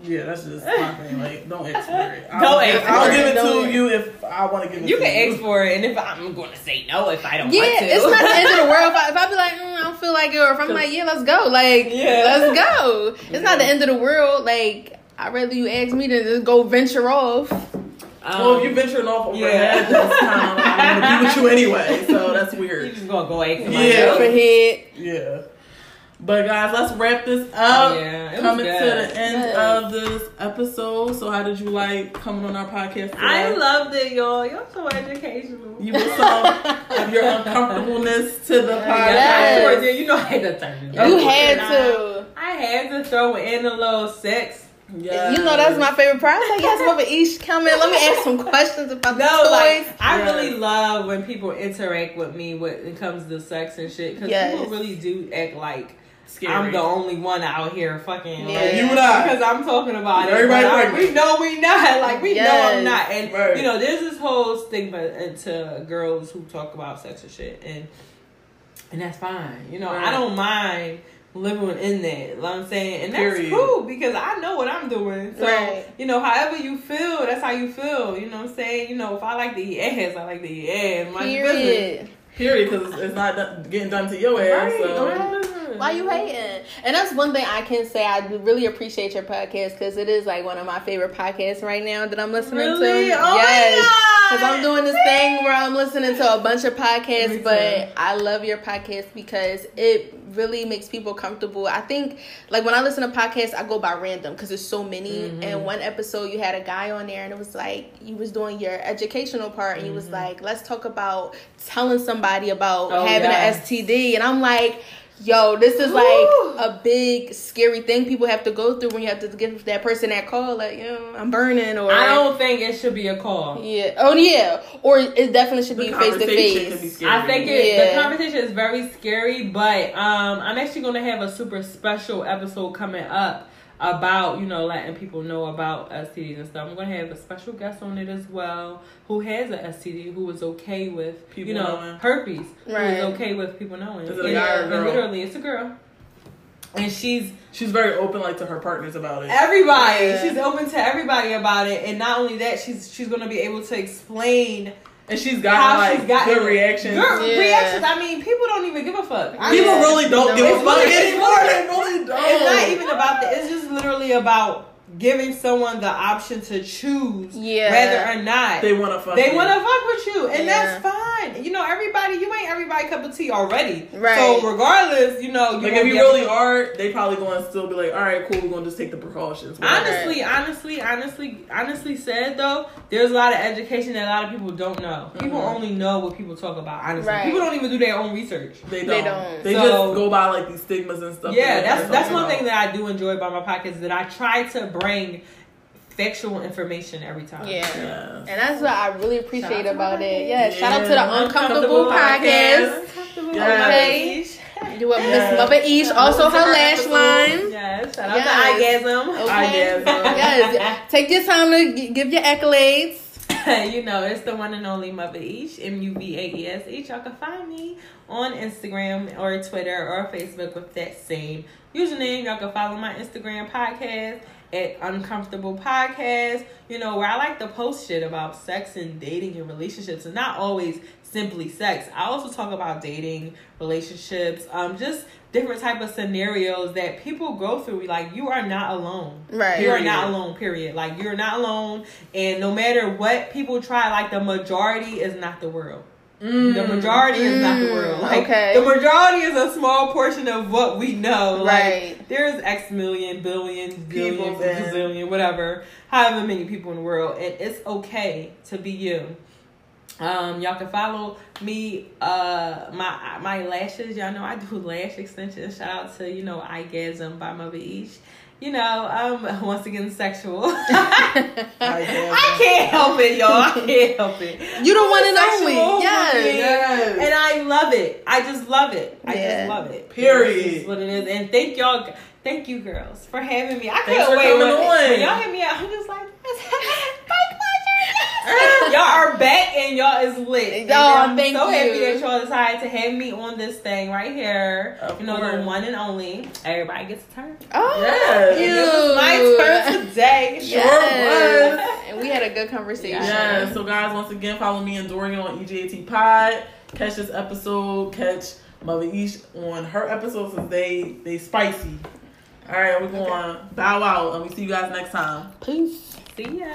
yeah, that's just my thing. Like, don't ask for it. I'll, Don't ask I'll for give it. it Don't. to you if I want to give it. To you to can you. ask for it, and if I'm gonna say no if I don't Yeah, want to. it's not the end of the world. If I, if I be like, mm, I don't feel like it, or if I'm like, yeah, let's go. Like, Yeah. let's go. It's not the end of the world. Like, I'd rather you ask me to just go venture off. Well, Um, if you're venturing off over yeah. head, that's kind of I'm gonna be with you anyway. So that's weird. you weird. just gonna go ask somebody Yeah. For head. Yeah. But guys, let's wrap this up. Yeah, it was Coming to the end Yes. of this episode. So, how did you like coming on our podcast? Today? I loved it, y'all. Y'all so educational. you with some of your uncomfortableness to the podcast. Yes. Of course, yeah, you know I had to turn it. You had to. I, I had to throw in a little sex. Yes. You know that's my favorite part. I was like, yes, Mother Each, come in. Let me ask some questions about the No, toys. like I Yes. really love when people interact with me when it comes to sex and shit because Yes. people really do act like Scary. I'm the only one out here fucking. Yeah. like, You and I. because I'm talking about it. Everybody but I- pregnant. we know we not. Like we know I'm not. And Right. you know, there's this whole stigma into girls who talk about sex and shit, and and that's fine. You know, Right. I don't mind living in that. You know what I'm saying, and that's Period. cool because I know what I'm doing. So Right. you know, however you feel, that's how you feel. You know what I'm saying? You know, if I like to eat ass, I like to eat ass. My business. Period. Period, because it's, it's not done, getting done to your ass. Right, so. Why you hating? And that's one thing I can say. I really appreciate your podcast because it is like one of my favorite podcasts right now that I'm listening Really? to. Oh yes, because I'm doing this thing where I'm listening to a bunch of podcasts. But I love your podcast because it really makes people comfortable. I think like when I listen to podcasts, I go by random because there's so many. Mm-hmm. And one episode you had a guy on there, and it was like you was doing your educational part, and you was like, let's talk about telling somebody about Mm-hmm. Oh, having yes. an STD, and I'm like. Yo, this is Woo. like a big scary thing people have to go through when you have to give that person that call, like, you know, I'm burning, or I don't think it should be a call. yeah, oh yeah, or it definitely should The be face to conversation can be face. I think it, Yeah. the conversation is very scary, but um, I'm actually going to have a super special episode coming up about you know letting people know about STDs and stuff. I'm going to have a special guest on it as well who has a STD who is okay with People you know knowing. herpes, Right. is okay with people knowing. Is it a And- guy or a and girl? literally, it's a girl, and she's She's very open, like to her partners about it. everybody. Yeah. She's open to everybody about it, and not only that, she's she's going to be able to explain And she's how got like she's gotten good reactions. Good Yeah. reactions. I mean, people don't even give a fuck. I People Yeah. really don't No. give a It's fuck really- anymore. They really don't. It's not even about that. It's just literally about giving someone the option to choose Yeah. whether or not They want to fuck. they want to fuck with you, and Yeah. that's fine. You know, everybody, you ain't everybody cup of tea already. Right. So regardless, you know, you Like if you really to- are, they probably going to still be like, all right, cool, we're going to just take the precautions. whatever. Honestly, honestly, honestly, honestly said though, there's a lot of education that a lot of people don't know. People Mhm. only know what people talk about. Honestly, Right. people don't even do their own research. they don't. They They, don't. So- just go by like these stigmas and stuff. Yeah, that's that's one about. thing that I do enjoy about my podcast is that I try to bring factual information every time. Yeah. Yes. And that's what I really appreciate about it. podcast. Yeah, shout out to the Uncomfortable, Uncomfortable podcast. Uncomfortable. Yes. Okay. Do what Yes. Miss Mother Ish, also her her lash episode. line. Yes, shout out Yes. to Igasm. Okay. Igasm. yes. Take your time to give your accolades. you know, it's the one and only Mother Each, M U V A E S H. Y'all can find me on Instagram or Twitter or Facebook with that same username. Y'all can follow my Instagram podcast at Uncomfortable Podcast, you know, where I like to post shit about sex and dating and relationships and not always simply sex. I also talk about dating, relationships, um, just different type of scenarios that people go through. Like you are not alone. Right. You are not alone, period. Like you're not alone and no matter what people try, like the majority is not the world. Mm. The majority is not the Mm, world. Like okay. the majority is a small portion of what we know. Right. Like there's X million, billion, billion, gazillion, whatever, however many people in the world, and it's okay to be you. Um, y'all can follow me. Uh, my my lashes. Y'all know I do lash extensions. Shout out to you know Igasm by Mother Each. You know, um, once again, sexual. I Igasm. can't help it, y'all. I can't help it. You don't want to know for Yes. me. Yes. And I love it. I just love it. I Yeah. just love it. Period. This is what it is. And thank y'all. Thank you, girls, for having me. I Thanks can't wait. coming when, on. when y'all hit me out, I'm just like, my pleasure. y'all are back and y'all is lit. Y'all, I'm thank so happy that y'all decided to have me on this thing right here. Of you know, the course. one and only. Everybody gets a turn. Oh, Yes. cute. It was my turn today. Yes. And we had a good conversation. Yeah, so guys, once again, follow me and Dorian on EJT Pod. Catch this episode. Catch Mother Ish on her episodes since they they spicy. All right, we're going to bow out and we see you guys next time. Peace. See ya.